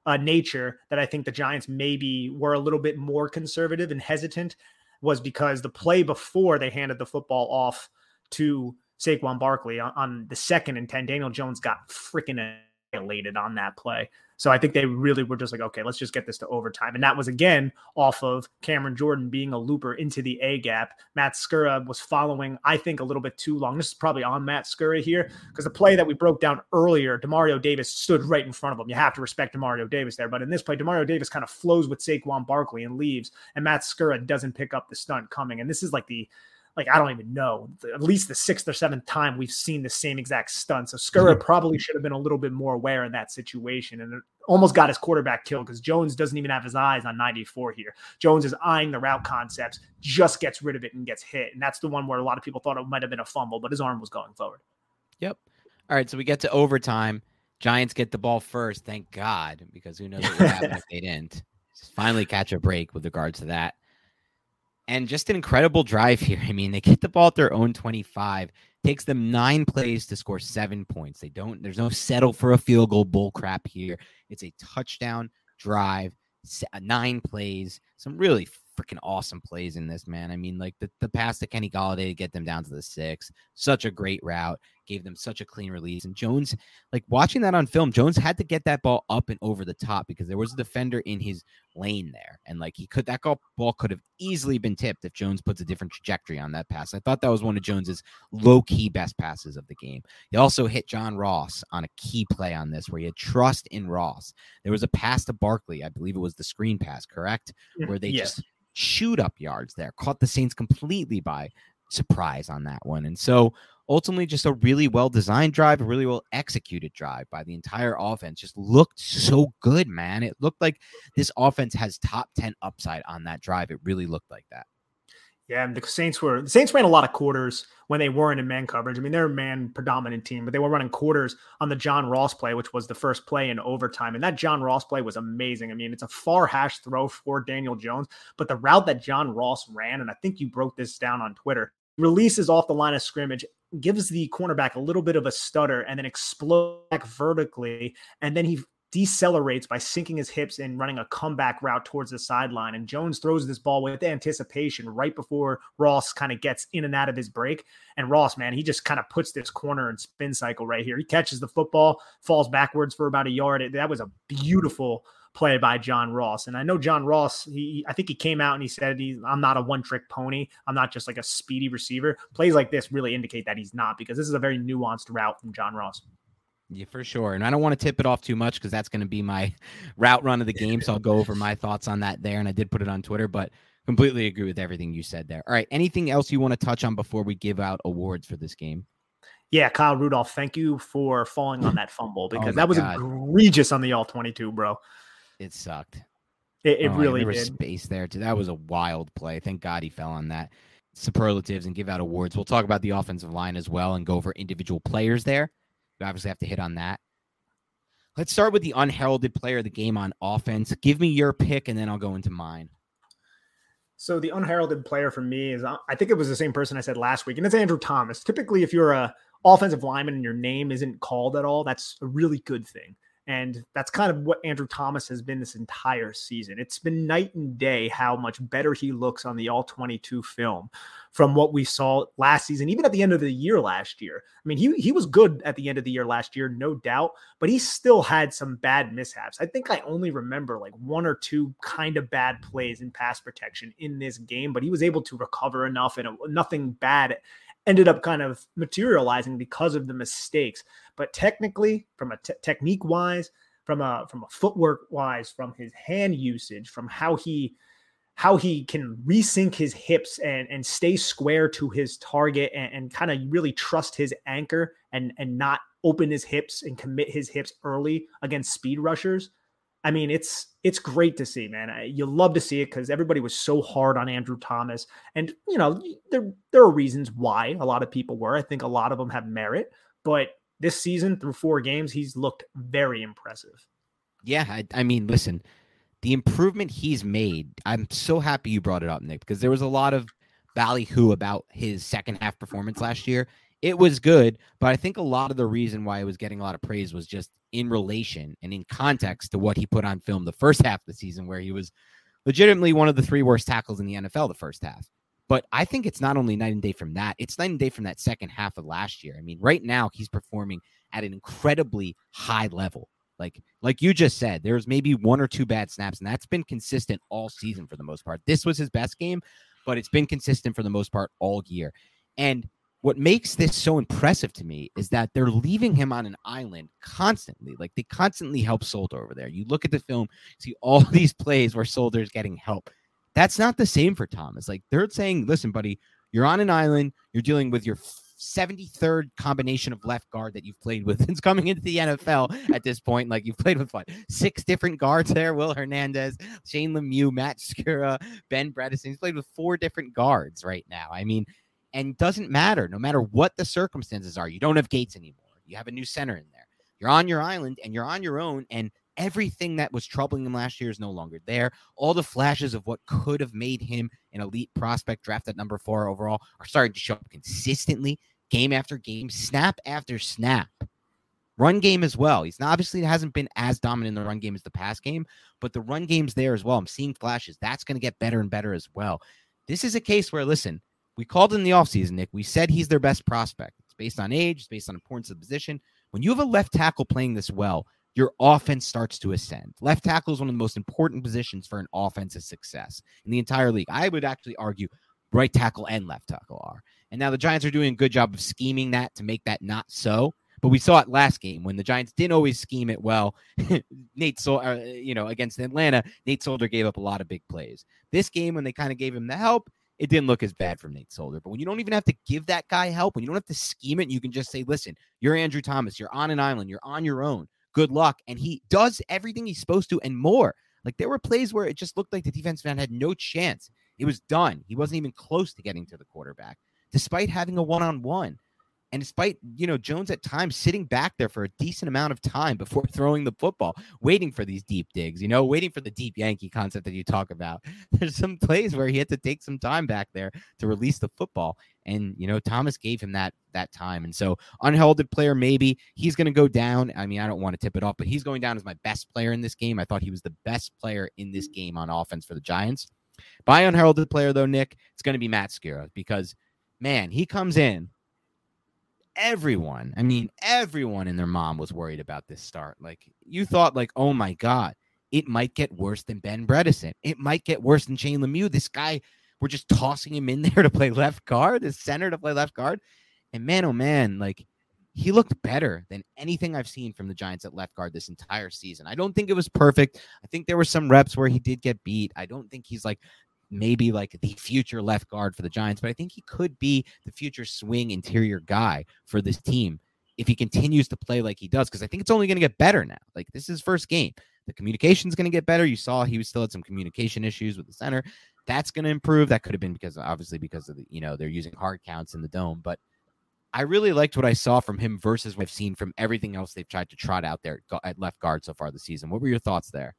uh, nature, that I think the Giants maybe were a little bit more conservative and hesitant was because the play before they handed the football off to Saquon Barkley on, on the second and 10, Daniel Jones got freaking annihilated on that play. So I think they really were just like, okay, let's just get this to overtime. And that was again off of Cameron Jordan being a looper into the A gap. Matt Skura was following, I think, a little bit too long. This is probably on Matt Skura here because the play that we broke down earlier, Demario Davis stood right in front of him. You have to respect Demario Davis there. But in this play, Demario Davis kind of flows with Saquon Barkley and leaves, and Matt Skura doesn't pick up the stunt coming. And this is like the like I don't even know, at least the sixth or seventh time we've seen the same exact stunt. So Skura mm-hmm. probably should have been a little bit more aware in that situation and almost got his quarterback killed because Jones doesn't even have his eyes on 94 here. Jones is eyeing the route concepts, just gets rid of it and gets hit. And that's the one where a lot of people thought it might have been a fumble, but his arm was going forward. Yep. All right. So we get to overtime. Giants get the ball first, thank God, because who knows what would happen (laughs) if they didn't. Just finally catch a break with regards to that. And just an incredible drive here. I mean, they get the ball at their own 25. Takes them nine plays to score seven points. They don't, there's no settle for a field goal bull crap here. It's a touchdown drive, uh, nine plays, some really freaking awesome plays in this, man. I mean, like the, the pass to Kenny Golladay to get them down to the six, such a great route, gave them such a clean release. And Jones, like watching that on film, Jones had to get that ball up and over the top because there was a defender in his lane there. And like he could, that ball could have easily been tipped if Jones puts a different trajectory on that pass. I thought that was one of Jones's low key best passes of the game. He also hit John Ross on a key play on this where he had trust in Ross. There was a pass to Barkley, I believe it was the screen pass, correct? Where they just shoot up yards there, caught the Saints completely by surprise on that one. And so ultimately, just a really well designed drive, a really well executed drive by the entire offense. Just looked so good, man. It looked like this offense has top 10 upside on that drive. It really looked like that. Yeah, and the Saints were the Saints ran a lot of quarters when they weren't in man coverage. I mean, they're a man predominant team, but they were running quarters on the John Ross play, which was the first play in overtime. And that John Ross play was amazing. I mean, it's a far hash throw for Daniel Jones, but the route that John Ross ran, and I think you broke this down on Twitter, releases off the line of scrimmage, gives the cornerback a little bit of a stutter, and then explodes back vertically, and then he decelerates by sinking his hips and running a comeback route towards the sideline. And Jones throws this ball with anticipation right before Ross kind of gets in and out of his break. And Ross, man, he just kind of puts this corner and spin cycle right here. He catches the football, falls backwards for about a yard. That was a beautiful play by John Ross. And I know John Ross, he I think he came out and he said he, I'm not a one-trick pony. I'm not just like a speedy receiver. Plays like this really indicate that he's not because this is a very nuanced route from John Ross. Yeah, for sure. And I don't want to tip it off too much because that's going to be my (laughs) route run of the game. So I'll go over my thoughts on that there. And I did put it on Twitter, but completely agree with everything you said there. All right. Anything else you want to touch on before we give out awards for this game? Yeah, Kyle Rudolph, thank you for falling on (laughs) that fumble oh because oh that was God. egregious on the all 22, bro. It sucked. It, it oh, really there was space there too. That was a wild play. Thank God he fell on that. Superlatives and give out awards. We'll talk about the offensive line as well and go over individual players there. We obviously have to hit on that. Let's start with the unheralded player of the game on offense. Give me your pick, and then I'll go into mine. So the unheralded player for me is uh, I think it was the same person I said last week, and it's Andrew Thomas. Typically, if you're a offensive lineman and your name isn't called at all, that's a really good thing. And that's kind of what Andrew Thomas has been this entire season. It's been night and day how much better he looks on the all 22 film from what we saw last season, even at the end of the year last year. I mean, he, he was good at the end of the year last year, no doubt, but he still had some bad mishaps. I think I only remember like one or two kind of bad plays in pass protection in this game, but he was able to recover enough and uh, nothing bad ended up kind of materializing because of the mistakes. But technically, from a te- technique wise, from a from a footwork wise, from his hand usage, from how he how he can resync his hips and and stay square to his target and, and kind of really trust his anchor and and not open his hips and commit his hips early against speed rushers. I mean, it's it's great to see, man. You love to see it because everybody was so hard on Andrew Thomas, and you know there there are reasons why a lot of people were. I think a lot of them have merit, but this season through four games, he's looked very impressive. Yeah, I, I mean, listen, the improvement he's made. I'm so happy you brought it up, Nick, because there was a lot of ballyhoo about his second half performance last year. It was good, but I think a lot of the reason why it was getting a lot of praise was just in relation and in context to what he put on film the first half of the season, where he was legitimately one of the three worst tackles in the NFL the first half. But I think it's not only night and day from that, it's night and day from that second half of last year. I mean, right now he's performing at an incredibly high level. Like like you just said, there's maybe one or two bad snaps, and that's been consistent all season for the most part. This was his best game, but it's been consistent for the most part all year. And what makes this so impressive to me is that they're leaving him on an island constantly. Like they constantly help Solder over there. You look at the film, see all (laughs) these plays where Solder's getting help. That's not the same for Thomas. Like they're saying, listen, buddy, you're on an island, you're dealing with your 73rd combination of left guard that you've played with (laughs) since coming into the NFL at this point. Like you've played with what six different guards there: Will Hernandez, Shane Lemieux, Matt Skura, Ben Bredeson. He's played with four different guards right now. I mean, and doesn't matter no matter what the circumstances are. You don't have Gates anymore. You have a new center in there. You're on your island and you're on your own, and everything that was troubling him last year is no longer there. All the flashes of what could have made him an elite prospect draft at number four overall are starting to show up consistently, game after game, snap after snap. Run game as well. He's not, obviously it hasn't been as dominant in the run game as the pass game, but the run game's there as well. I'm seeing flashes. That's going to get better and better as well. This is a case where, listen, we called in the offseason, Nick. We said he's their best prospect. It's based on age, it's based on importance of the position. When you have a left tackle playing this well, your offense starts to ascend. Left tackle is one of the most important positions for an offensive success in the entire league. I would actually argue right tackle and left tackle are. And now the Giants are doing a good job of scheming that to make that not so. But we saw it last game when the Giants didn't always scheme it well. (laughs) Nate, so uh, you know, against Atlanta, Nate Solder gave up a lot of big plays. This game, when they kind of gave him the help, it didn't look as bad from Nate Solder. But when you don't even have to give that guy help, when you don't have to scheme it, you can just say, listen, you're Andrew Thomas, you're on an island, you're on your own good luck. And he does everything he's supposed to and more. Like there were plays where it just looked like the defense man had no chance. It was done. He wasn't even close to getting to the quarterback, despite having a one on one. And despite, you know, Jones at times sitting back there for a decent amount of time before (laughs) throwing the football, waiting for these deep digs, you know, waiting for the deep Yankee concept that you talk about. (laughs) There's some plays where he had to take some time back there to release the football. And, you know, Thomas gave him that that time. And so unheralded player, maybe he's going to go down. I mean, I don't want to tip it off, but he's going down as my best player in this game. I thought he was the best player in this game on offense for the Giants. By unheralded player, though, Nick, it's going to be Matt Skura because, man, he comes in everyone, I mean, everyone and their mom was worried about this start. Like, you thought, like, oh my God, it might get worse than Ben Bredeson. It might get worse than Shane Lemieux. This guy, we're just tossing him in (laughs) there to play left guard, the center to play left guard. And man, oh man, like, he looked better than anything I've seen from the Giants at left guard this entire season. I don't think it was perfect. I think there were some reps where he did get beat. I don't think he's like maybe like the future left guard for the Giants, but I think he could be the future swing interior guy for this team if he continues to play like he does, because I think it's only going to get better now. Like this is first game. The communication is going to get better. You saw he was still had some communication issues with the center. That's going to improve. That could have been because obviously because of the, you know, they're using hard counts in the dome, but I really liked what I saw from him versus what I've seen from everything else they've tried to trot out there at left guard so far this season. What were your thoughts there?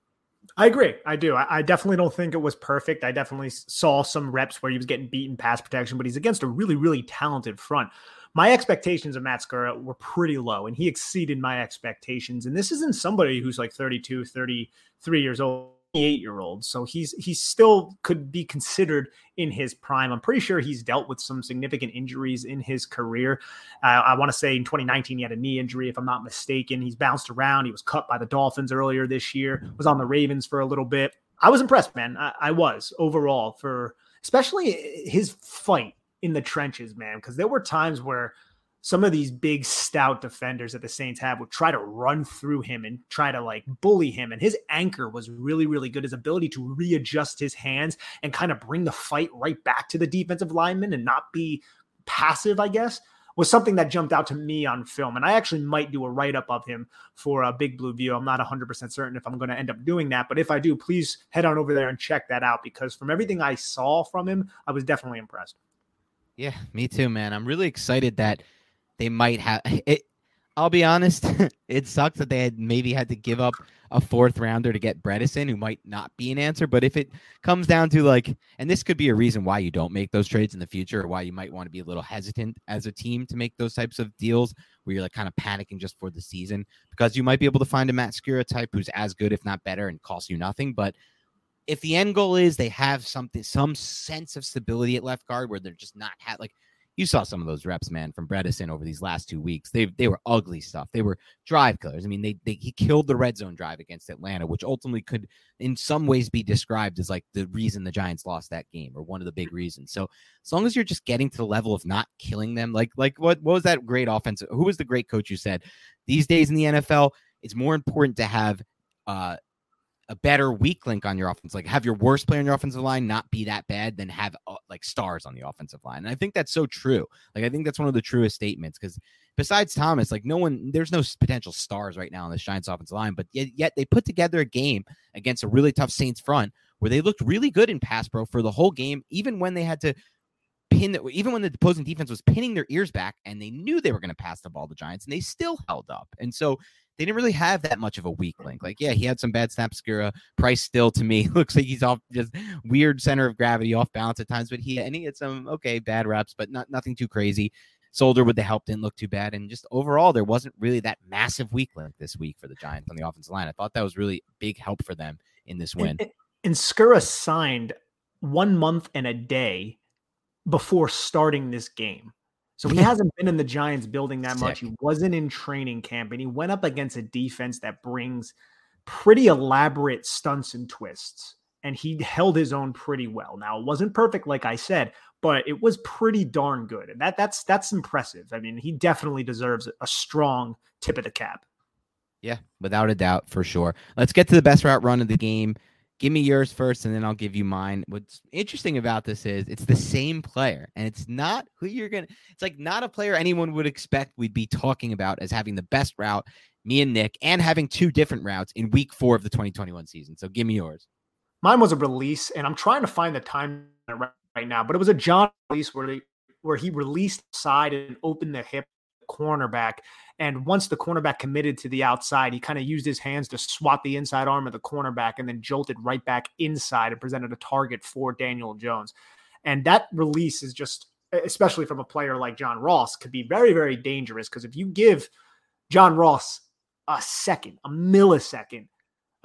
I agree. I do. I, I, definitely don't think it was perfect. I definitely saw some reps where he was getting beaten pass protection, but he's against a really, really talented front. My expectations of Matt Skura were pretty low, and he exceeded my expectations. And this isn't somebody who's like 32, 33 years old eight year old. So he's he still could be considered in his prime. I'm pretty sure he's dealt with some significant injuries in his career. Uh, I want to say in 2019 he had a knee injury, if I'm not mistaken. He's bounced around. He was cut by the Dolphins earlier this year. Was on the Ravens for a little bit. I was impressed, man. I, I was overall for especially his fight in the trenches, man. Because there were times where some of these big stout defenders that the Saints have would try to run through him and try to like bully him. And his anchor was really, really good. His ability to readjust his hands and kind of bring the fight right back to the defensive lineman and not be passive, I guess, was something that jumped out to me on film. And I actually might do a write up of him for a Big Blue View. I'm not 100% certain if I'm going to end up doing that. But if I do, please head on over there and check that out because from everything I saw from him, I was definitely impressed. Yeah, me too, man. I'm really excited that they might have (laughs) it. I'll be honest, (laughs) it sucks that they had maybe had to give up a fourth rounder to get Bredeson, who might not be an answer. But if it comes down to like, and this could be a reason why you don't make those trades in the future, or why you might want to be a little hesitant as a team to make those types of deals where you're like kind of panicking just for the season, because you might be able to find a Matt Skura type who's as good, if not better, and costs you nothing. But if the end goal is they have something, some sense of stability at left guard where they're just not had like you saw some of those reps, man, from Bredeson over these last two weeks. They they were ugly stuff. They were drive killers. I mean, they, they he killed the red zone drive against Atlanta, which ultimately could, in some ways, be described as like the reason the Giants lost that game or one of the big reasons. So as long as you're just getting to the level of not killing them, like like what what was that great offense? Who was the great coach who said these days in the NFL, it's more important to have uh a better weak link on your offense. Like have your worst player on your offensive line not be that bad than have uh, like stars on the offensive line. And I think that's so true. Like I think that's one of the truest statements because besides Thomas, like no one, there's no potential stars right now on the Giants offensive line. But yet, yet they put together a game against a really tough Saints front where they looked really good in pass pro for the whole game, even when they had to pin even when the opposing defense was pinning their ears back and they knew they were going to pass the ball to Giants and they still held up. And so they didn't really have that much of a weak link. Like, yeah, he had some bad snaps. Skura Price still to me (laughs) looks like he's off just weird center of gravity, off balance at times. But he and he had some okay bad reps, but not nothing too crazy. Solder with the help didn't look too bad, and just overall there wasn't really that massive weak link this week for the Giants on the offensive line. I thought that was really big help for them in this win. And, and Skura signed one month and a day before starting this game. So he hasn't been in the Giants building that Sick. much. He wasn't in training camp, and he went up against a defense that brings pretty elaborate stunts and twists. And he held his own pretty well. Now it wasn't perfect, like I said, but it was pretty darn good. And that that's that's impressive. I mean, he definitely deserves a strong tip of the cap. Yeah, without a doubt, for sure. Let's get to the best route run of the game give me yours first and then I'll give you mine. What's interesting about this is it's the same player and it's not who you're going to, it's like not a player anyone would expect we'd be talking about as having the best route, me and Nick, and having two different routes in week four of the 2021 season. So give me yours. Mine was a release and I'm trying to find the time right now, but it was a John release where, where he released side and opened the hip cornerback. And once the cornerback committed to the outside, he kind of used his hands to swat the inside arm of the cornerback and then jolted right back inside and presented a target for Daniel Jones. And that release is just, especially from a player like John Ross, could be very, very dangerous because if you give John Ross a second, a millisecond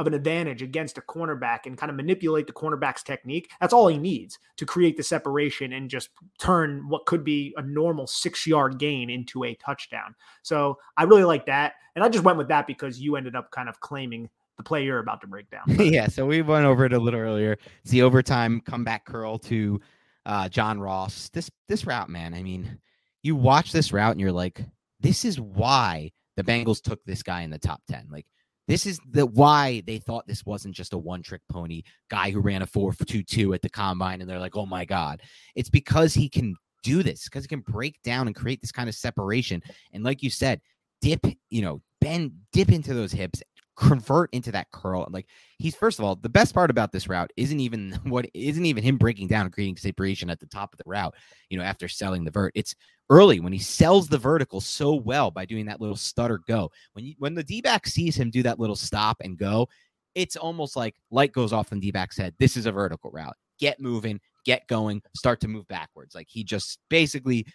of an advantage against a cornerback and kind of manipulate the cornerback's technique. That's all he needs to create the separation and just turn what could be a normal six yard gain into a touchdown. So I really like that. And I just went with that because you ended up kind of claiming the play you're about to break down. (laughs) yeah. So we went over it a little earlier. It's the overtime comeback curl to uh, John Ross. This this route, man. I mean, you watch this route and you're like, this is why the Bengals took this guy in the top 10. Like this is the why they thought this wasn't just a one trick pony guy who ran a 4 2 2 at the combine and they're like, "Oh my god." It's because he can do this because he can break down and create this kind of separation and like you said, dip, you know, bend dip into those hips convert into that curl. Like he's first of all, the best part about this route isn't even (laughs) what isn't even him breaking down and creating separation at the top of the route, you know, after selling the vert. It's early when he sells the vertical so well by doing that little stutter go. When you when the D-back sees him do that little stop and go, it's almost like light goes off in D-back's head. This is a vertical route. Get moving, get going, start to move backwards. Like he just basically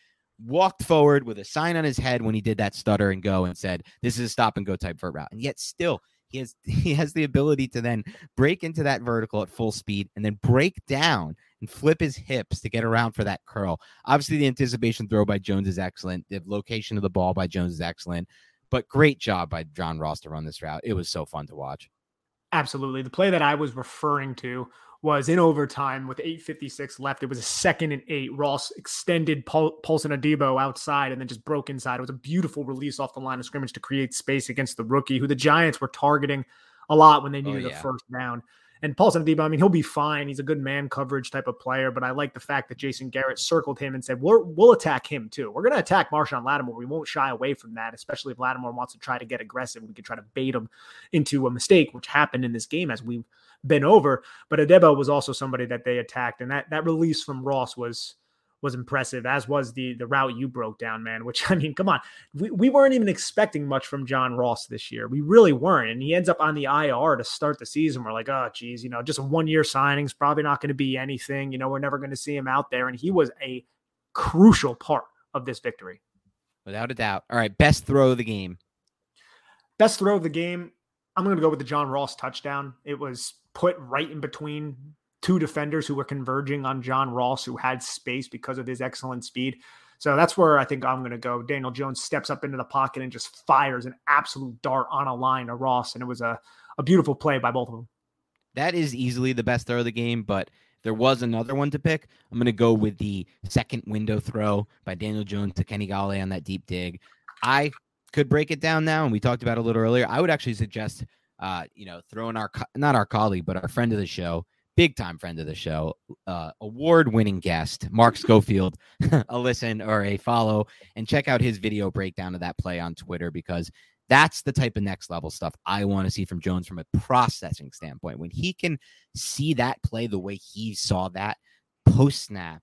walked forward with a sign on his head when he did that stutter and go and said, This is a stop and go type vert route. And yet still he has (laughs) he has the ability to then break into that vertical at full speed and then break down and flip his hips to get around for that curl. Obviously, the anticipation throw by Jones is excellent. The location of the ball by Jones is excellent. But great job by John Ross to run this route. It was so fun to watch. Absolutely. The play that I was referring to was in overtime with 8.56 left. It was a second and eight. Ross extended Pul- Paulson Adebo outside and then just broke inside. It was a beautiful release off the line of scrimmage to create space against the rookie, who the Giants were targeting a lot when they oh, needed oh, yeah. the first down. And Paulson Adebo, I mean, he'll be fine. He's a good man coverage type of player, but I like the fact that Jason Garrett circled him and said, we will attack him too. We're going to attack Marshon Lattimore. We won't shy away from that, especially if Lattimore wants to try to get aggressive. We could try to bait him into a mistake, which happened in this game as we've been over. But Adebo was also somebody that they attacked, and that that release from Ross was was impressive, as was the the route you broke down, man. Which (laughs) I mean, come on, we, we weren't even expecting much from John Ross this year. We really weren't, and he ends up on the IR to start the season. We're like, oh, geez, you know, just a one year signing's probably not going to be anything. You know, we're never going to see him out there, and he was a crucial part of this victory, without a doubt. All right, best throw of the game. Best throw of the game. I'm going to go with the John Ross touchdown. It was put right in between two defenders who were converging on John Ross, who had space because of his excellent speed. So that's where I think I'm going to go. Daniel Jones steps up into the pocket and just fires an absolute dart on a line to Ross. And it was a, a beautiful play by both of them. That is easily the best throw of the game, but there was another one to pick. I'm going to go with the second window throw by Daniel Jones to Kenny Golladay on that deep dig. I could break it down now, and we talked about a little earlier. I would actually suggest, uh, you know, throwing our not our colleague, but our friend of the show, big time friend of the show, uh, award winning guest, Mark Schofield, (laughs) a listen or a follow and check out his video breakdown of that play on Twitter because that's the type of next level stuff I want to see from Jones from a processing standpoint. When he can see that play the way he saw that post snap,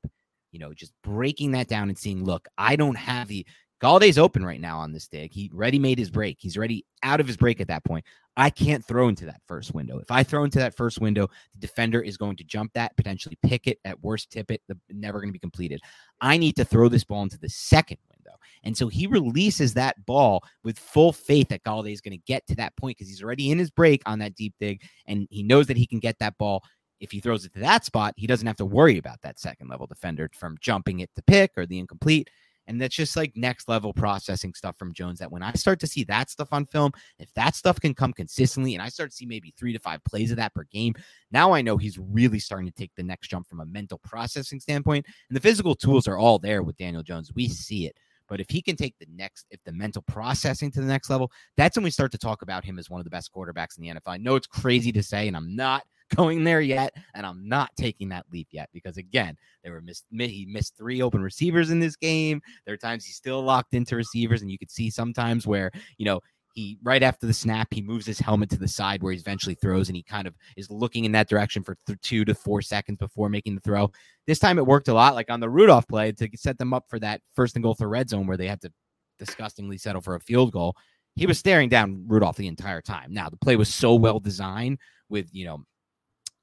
you know, just breaking that down and seeing, look, I don't have the Golladay's open right now on this dig. He already made his break. He's already out of his break at that point. I can't throw into that first window. If I throw into that first window, the defender is going to jump that, potentially pick it, at worst tip it, the, never going to be completed. I need to throw this ball into the second window. And so he releases that ball with full faith that Golladay is going to get to that point because he's already in his break on that deep dig and he knows that he can get that ball. If he throws it to that spot, he doesn't have to worry about that second level defender from jumping it to pick or the incomplete. And that's just like next level processing stuff from Jones. That when I start to see that stuff on film, if that stuff can come consistently and I start to see maybe three to five plays of that per game, now I know he's really starting to take the next jump from a mental processing standpoint. And the physical tools are all there with Daniel Jones. We see it. But if he can take the next, if the mental processing to the next level, that's when we start to talk about him as one of the best quarterbacks in the NFL. I know it's crazy to say, and I'm not going there yet, and I'm not taking that leap yet because again, there were missed he missed three open receivers in this game. There are times he's still locked into receivers, and you could see sometimes where you know he right after the snap he moves his helmet to the side where he eventually throws and he kind of is looking in that direction for th- two to four seconds before making the throw. This time it worked a lot like on the rudolph play to set them up for that first and goal for red zone where they had to disgustingly settle for a field goal. He was staring down rudolph the entire time. Now the play was so well designed with you know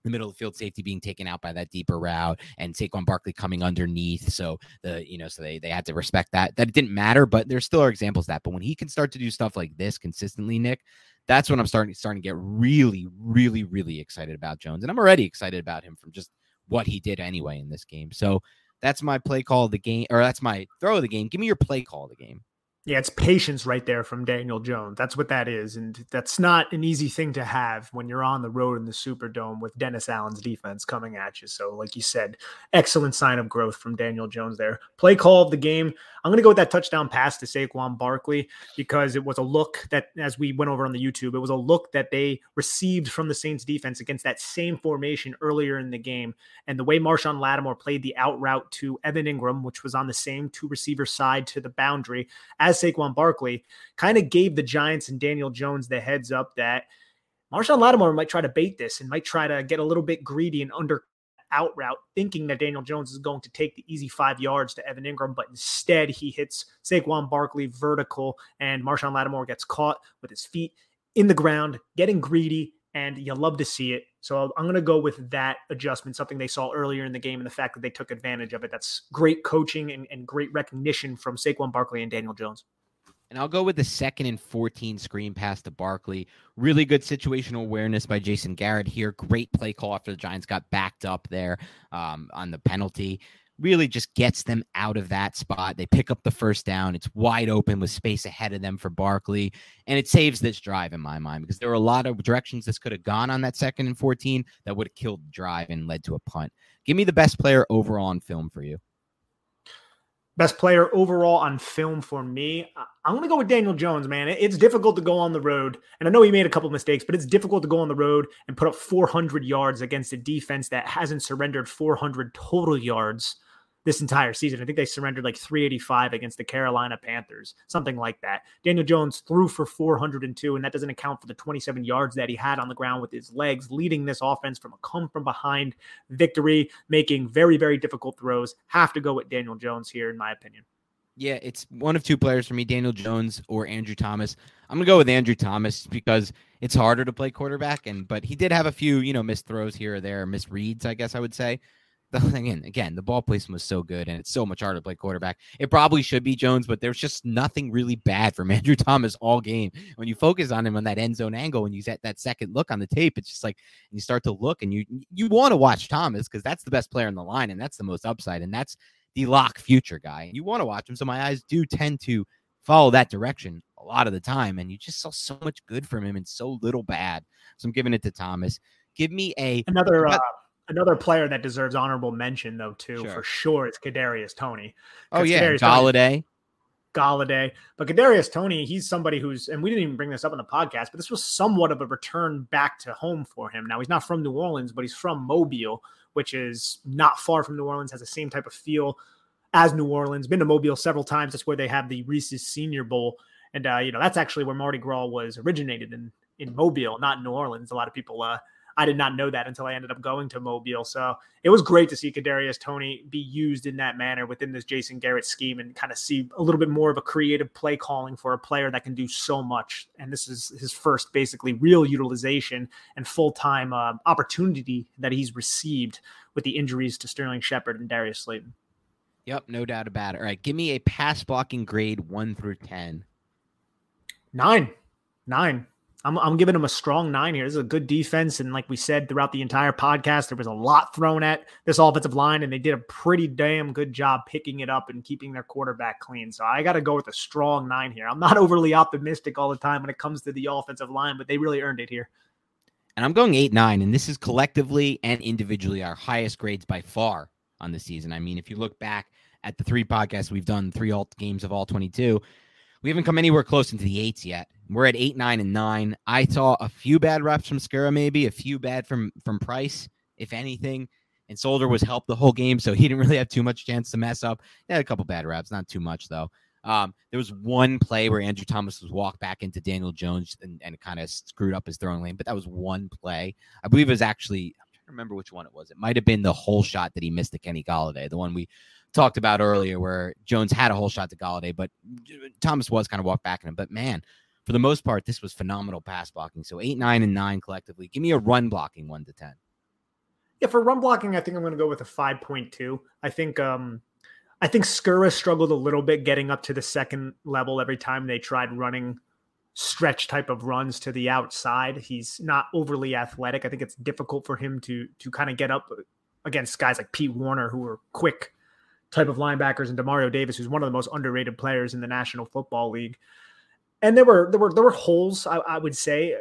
the middle of the field safety being taken out by that deeper route and Saquon Barkley coming underneath. So the, you know, so they they had to respect that. That it didn't matter, but there still are examples that. But when he can start to do stuff like this consistently, Nick, that's when I'm starting starting to get really, really, really excited about Jones. And I'm already excited about him from just what he did anyway in this game. So that's my play call of the game, or that's my throw of the game. Give me your play call of the game. Yeah, it's patience right there from Daniel Jones. That's what that is. And that's not an easy thing to have when you're on the road in the Superdome with Dennis Allen's defense coming at you. So, like you said, excellent sign of growth from Daniel Jones there. Play call of the game. I'm going to go with that touchdown pass to Saquon Barkley because it was a look that, as we went over on the YouTube, it was a look that they received from the Saints defense against that same formation earlier in the game. And the way Marshon Lattimore played the out route to Evan Engram, which was on the same two receiver side to the boundary as Saquon Barkley, kind of gave the Giants and Daniel Jones the heads up that Marshon Lattimore might try to bait this and might try to get a little bit greedy and under out route, thinking that Daniel Jones is going to take the easy five yards to Evan Engram, but instead he hits Saquon Barkley vertical, and Marshon Lattimore gets caught with his feet in the ground, getting greedy, and you love to see it. So I'm going to go with that adjustment, something they saw earlier in the game, and the fact that they took advantage of it. That's great coaching and, and great recognition from Saquon Barkley and Daniel Jones. And I'll go with the second and 14 screen pass to Barkley. Really good situational awareness by Jason Garrett here. Great play call after the Giants got backed up there um, on the penalty. Really just gets them out of that spot. They pick up the first down. It's wide open with space ahead of them for Barkley. And it saves this drive in my mind because there were a lot of directions this could have gone on that second and 14 that would have killed the drive and led to a punt. Give me the best player overall on film for you. Best player overall on film for me. I'm going to go with Daniel Jones, man. It's difficult to go on the road. And I know he made a couple mistakes, but it's difficult to go on the road and put up 400 yards against a defense that hasn't surrendered 400 total yards this entire season. I think they surrendered like 385 against the Carolina Panthers, something like that. Daniel Jones threw for 402, and that doesn't account for the 27 yards that he had on the ground with his legs, leading this offense from a come from behind victory, making very, very difficult throws. Have to go with Daniel Jones here, in my opinion. Yeah, it's one of two players for me, Daniel Jones or Andrew Thomas. I'm gonna go with Andrew Thomas because it's harder to play quarterback, and but he did have a few, you know, missed throws here or there, misreads, I guess I would say (laughs) again, again, the ball placement was so good, and it's so much harder to play quarterback. It probably should be Jones, but there's just nothing really bad from (laughs) Andrew Thomas all game. When you focus on him on that end zone angle, and you get that second look on the tape, it's just like you start to look, and you you want to watch Thomas because that's the best player in the line, and that's the most upside, and that's the lock future guy. You want to watch him, so my eyes do tend to follow that direction a lot of the time, and you just saw so much good from him and so little bad. So I'm giving it to Thomas. Give me a another. Uh, Another player that deserves honorable mention, though, too, sure. for sure, it's Kadarius Toney. Oh yeah, Kadarius Golladay. Golladay, but Kadarius Toney, he's somebody who's, and we didn't even bring this up in the podcast, but this was somewhat of a return back to home for him. Now he's not from New Orleans, but he's from Mobile, which is not far from New Orleans, has the same type of feel as New Orleans. Been to Mobile several times. That's where they have the Reese's Senior Bowl, and uh, you know that's actually where Mardi Gras was originated in in Mobile, not New Orleans. A lot of people uh, I did not know that until I ended up going to Mobile. So it was great to see Kadarius Toney be used in that manner within this Jason Garrett scheme and kind of see a little bit more of a creative play calling for a player that can do so much. And this is his first basically real utilization and full time uh, opportunity that he's received with the injuries to Sterling Shepard and Darius Slayton. Yep, no doubt about it. All right, give me a pass blocking grade one through ten. Nine, nine. I'm, I'm giving them a strong nine here. This is a good defense. And like we said throughout the entire podcast, there was a lot thrown at this offensive line, and they did a pretty damn good job picking it up and keeping their quarterback clean. So I got to go with a strong nine here. I'm not (laughs) overly optimistic all the time when it comes to the offensive line, but they really earned it here. And I'm going eight, nine. And this is collectively and individually our highest grades by far on the season. I mean, if you look back at the three podcasts we've done, three alt games of all 22, we haven't come anywhere close into the eights yet. We're at eight, nine, and nine. I saw a few bad reps from Skura, maybe a few bad from from Price, if anything. And Solder was helped the whole game, so he didn't (laughs) really have too much chance to mess up. He had a couple bad reps, not too much though. Um, there was one play where Andrew Thomas was walked back into Daniel Jones and, and kind of screwed up his throwing lane, but that was one play. I believe it was actually I'm trying to remember which one it was. It might have been the whole shot that he missed to Kenny Golladay, the one we talked about earlier, where Jones had a whole shot to Golladay, but Thomas was kind of walked back in him. But man, for the most part, this was phenomenal pass blocking. So eight, nine, and nine collectively. Give me a run blocking one to ten. Yeah, for run blocking, I think I'm going to go with a five point two. I think um, I think Skura struggled a little bit getting up to the second level every time they tried running stretch type of runs to the outside. He's not overly athletic. I think it's difficult for him to to kind of get up against guys like Pete Werner who are quick type of linebackers and Demario Davis, who's one of the most underrated players in the National Football League. And there were there were there were holes, I, I would say,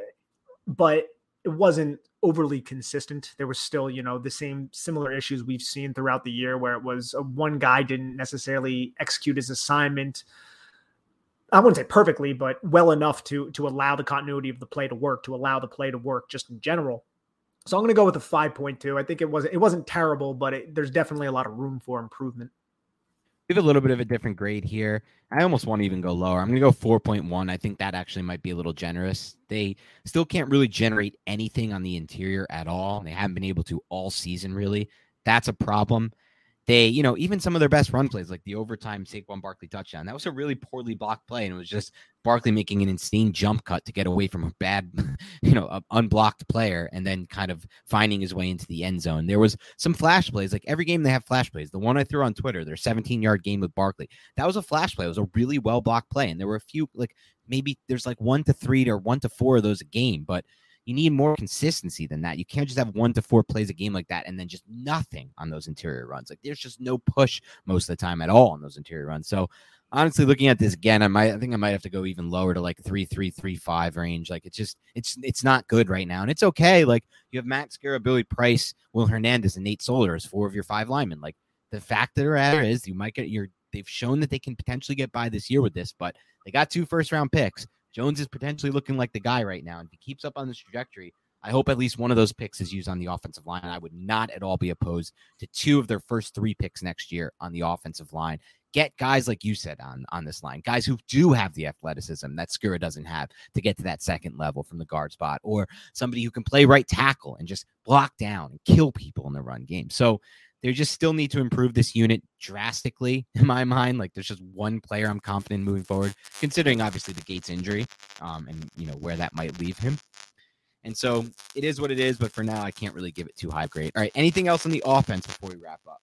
but it wasn't overly consistent. There was still, you know, the same similar issues we've seen throughout the year where it was a, one guy didn't necessarily execute his assignment. I wouldn't say perfectly, but well enough to to allow the continuity of the play to work, to allow the play to work just in general. So I'm going to go with a 5.2. I think it wasn't it wasn't terrible, but it, there's definitely a lot of room for improvement. We have a little bit of a different grade here. I almost want to even go lower. I'm going to go 4.1. I think that actually might be a little generous. They still can't really generate anything on the interior at all. They haven't been able to all season, really. That's a problem they, you know, even some of their best run plays, like the overtime Saquon Barkley touchdown, that was a really poorly blocked play. And it was just Barkley making an insane jump cut to get away from a bad, (laughs) you know, unblocked player and then kind of finding his way into the end zone. There was some flash plays, like every game they have flash plays. The one I threw on Twitter, their 17 yard game with Barkley, that was a flash play. It was a really well blocked play. And there were a few, like maybe there's like one to three or one to four of those a game, but you need more consistency than that. You can't just have one to four plays a game like that and then just nothing on those interior runs. Like there's just no push most of the time at all on those interior runs. So honestly, looking at this again, I might I think I might have to go even lower to like three, three, three, five range. Like it's just it's it's not good right now. And it's okay. Like you have Matt Skura, Billy Price, Will Hernandez, and Nate Solder as four of your five linemen. Like the fact that at is you might get your they've shown that they can potentially get by this year with this, but they got two first round picks. Jones is potentially looking like the guy right now. And if he keeps up on this trajectory, I hope at least one of those picks is used on the offensive line. I would not at all be opposed to two of their first three picks next year on the offensive line. Get guys like you said on on this line, guys who do have the athleticism that Skura doesn't have to get to that second level from the guard spot, or somebody who can play right tackle and just block down and kill people in the run game. So they just still need to improve this unit drastically (laughs) in my mind. Like there's just one player I'm confident moving forward, considering obviously the Gates injury, um, and you know where that might leave him. And so it is what it is, but for now I can't really give it too high grade. All right, anything else on the offense before we wrap up?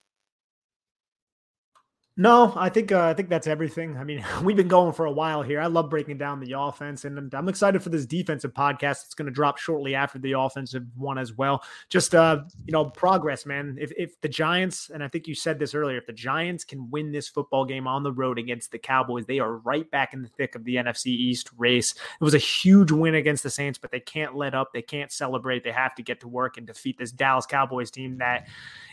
No, I think uh, I think that's everything. I mean, (laughs) we've been going for a while here. I love breaking down the offense, and I'm excited for this defensive podcast. It's going to drop shortly after the offensive one as well. Just uh, you know, progress, man. If if the Giants, and I think you said this earlier, if the Giants can win this football game on the road against the Cowboys, they are right back in the thick of the NFC East race. It was a huge win against the Saints, but they can't let up. They can't celebrate. They have to get to work and defeat this Dallas Cowboys team that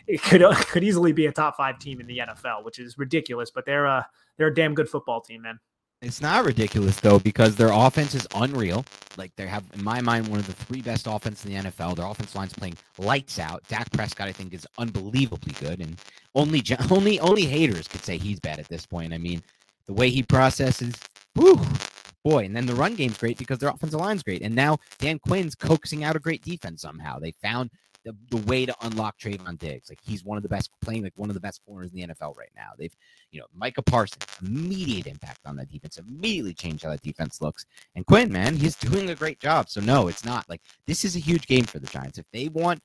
it (laughs) could could easily be a top five team in the NFL, which is ridiculous. Ridiculous, but they're a they're a damn good football team, man. It's not ridiculous though because their offense is unreal. Like they have, in my mind, one of the three best offenses in the NFL. Their offense line's playing lights out. Dak Prescott, I think, is unbelievably good, and only (laughs) only only haters could say he's bad at this point. I mean, the way he processes, whew, boy. And then the run game's great because their offensive line's great. And now Dan Quinn's coaxing out a great defense somehow. They found the, the way to unlock Trevon Diggs. Like he's one of the best playing like one of the best corners in the NFL right now. They've, you know, Micah Parsons, immediate impact on that defense, immediately changed how that defense looks. And Quinn, man, he's doing a great job. So no, it's not like this is a huge game for the Giants. If they want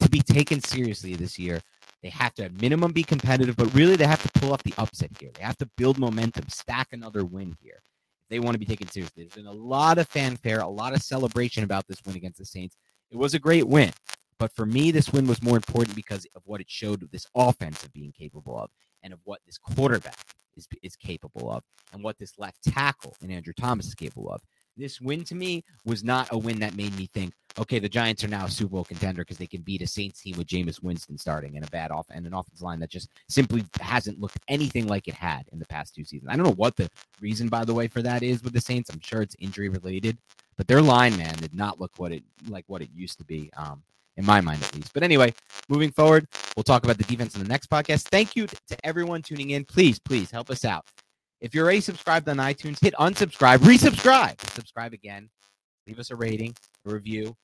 to be taken seriously this year, they have to at minimum be competitive, but really they have to pull off the upset here. They have to build momentum, stack another win here. They want to be taken seriously. There's been a lot of fanfare, a lot of celebration about this win against the Saints. It was a great win. But for me, this win was more important because of what it showed this offense of being capable of and of what this quarterback is, is capable of and what this left tackle in Andrew Thomas is capable of. This win to me was not a win that made me think, okay, the Giants are now a Super Bowl contender because they can beat a Saints team with Jameis Winston starting and a bad off and an offensive line that just simply hasn't looked anything like it had in the past two seasons. I don't know what the reason, by the way, for that is with the Saints. I'm sure it's injury related, but their line, man, did not look what it like what it used to be. Um, in my mind at least. But anyway, moving forward, we'll talk about the defense in the next podcast. Thank you to everyone tuning in. Please, please help us out. If you're already subscribed on iTunes, hit unsubscribe, resubscribe, subscribe again, leave us a rating, a review.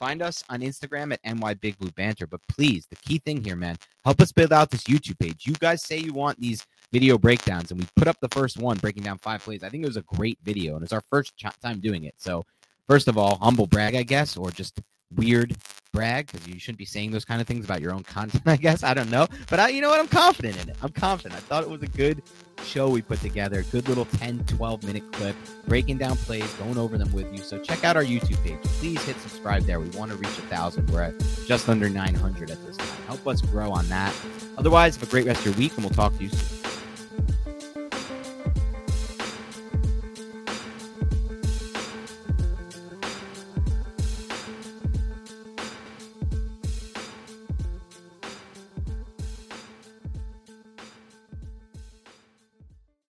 Find us on Instagram at NY Big Blue Banter. But please, the key thing here, man, help us build out this YouTube page. You guys say you want these video breakdowns, and we put up the first one breaking down five plays. I think it was a great video, and it's our first ch- time doing it. So, first of all, humble brag, I guess, or just weird brag because you shouldn't be saying those kind of things about your own content, (laughs) I guess. I don't know. But I, you know what? I'm confident in it. I'm confident. I thought it was a good show we put together. Good little 10, 12 minute clip, breaking down plays, going over them with you. So check out our YouTube page. Please hit subscribe there. We want to reach a thousand. We're at just under 900 at this time. Help us grow on that. Otherwise, have a great rest of your week and we'll talk to you soon.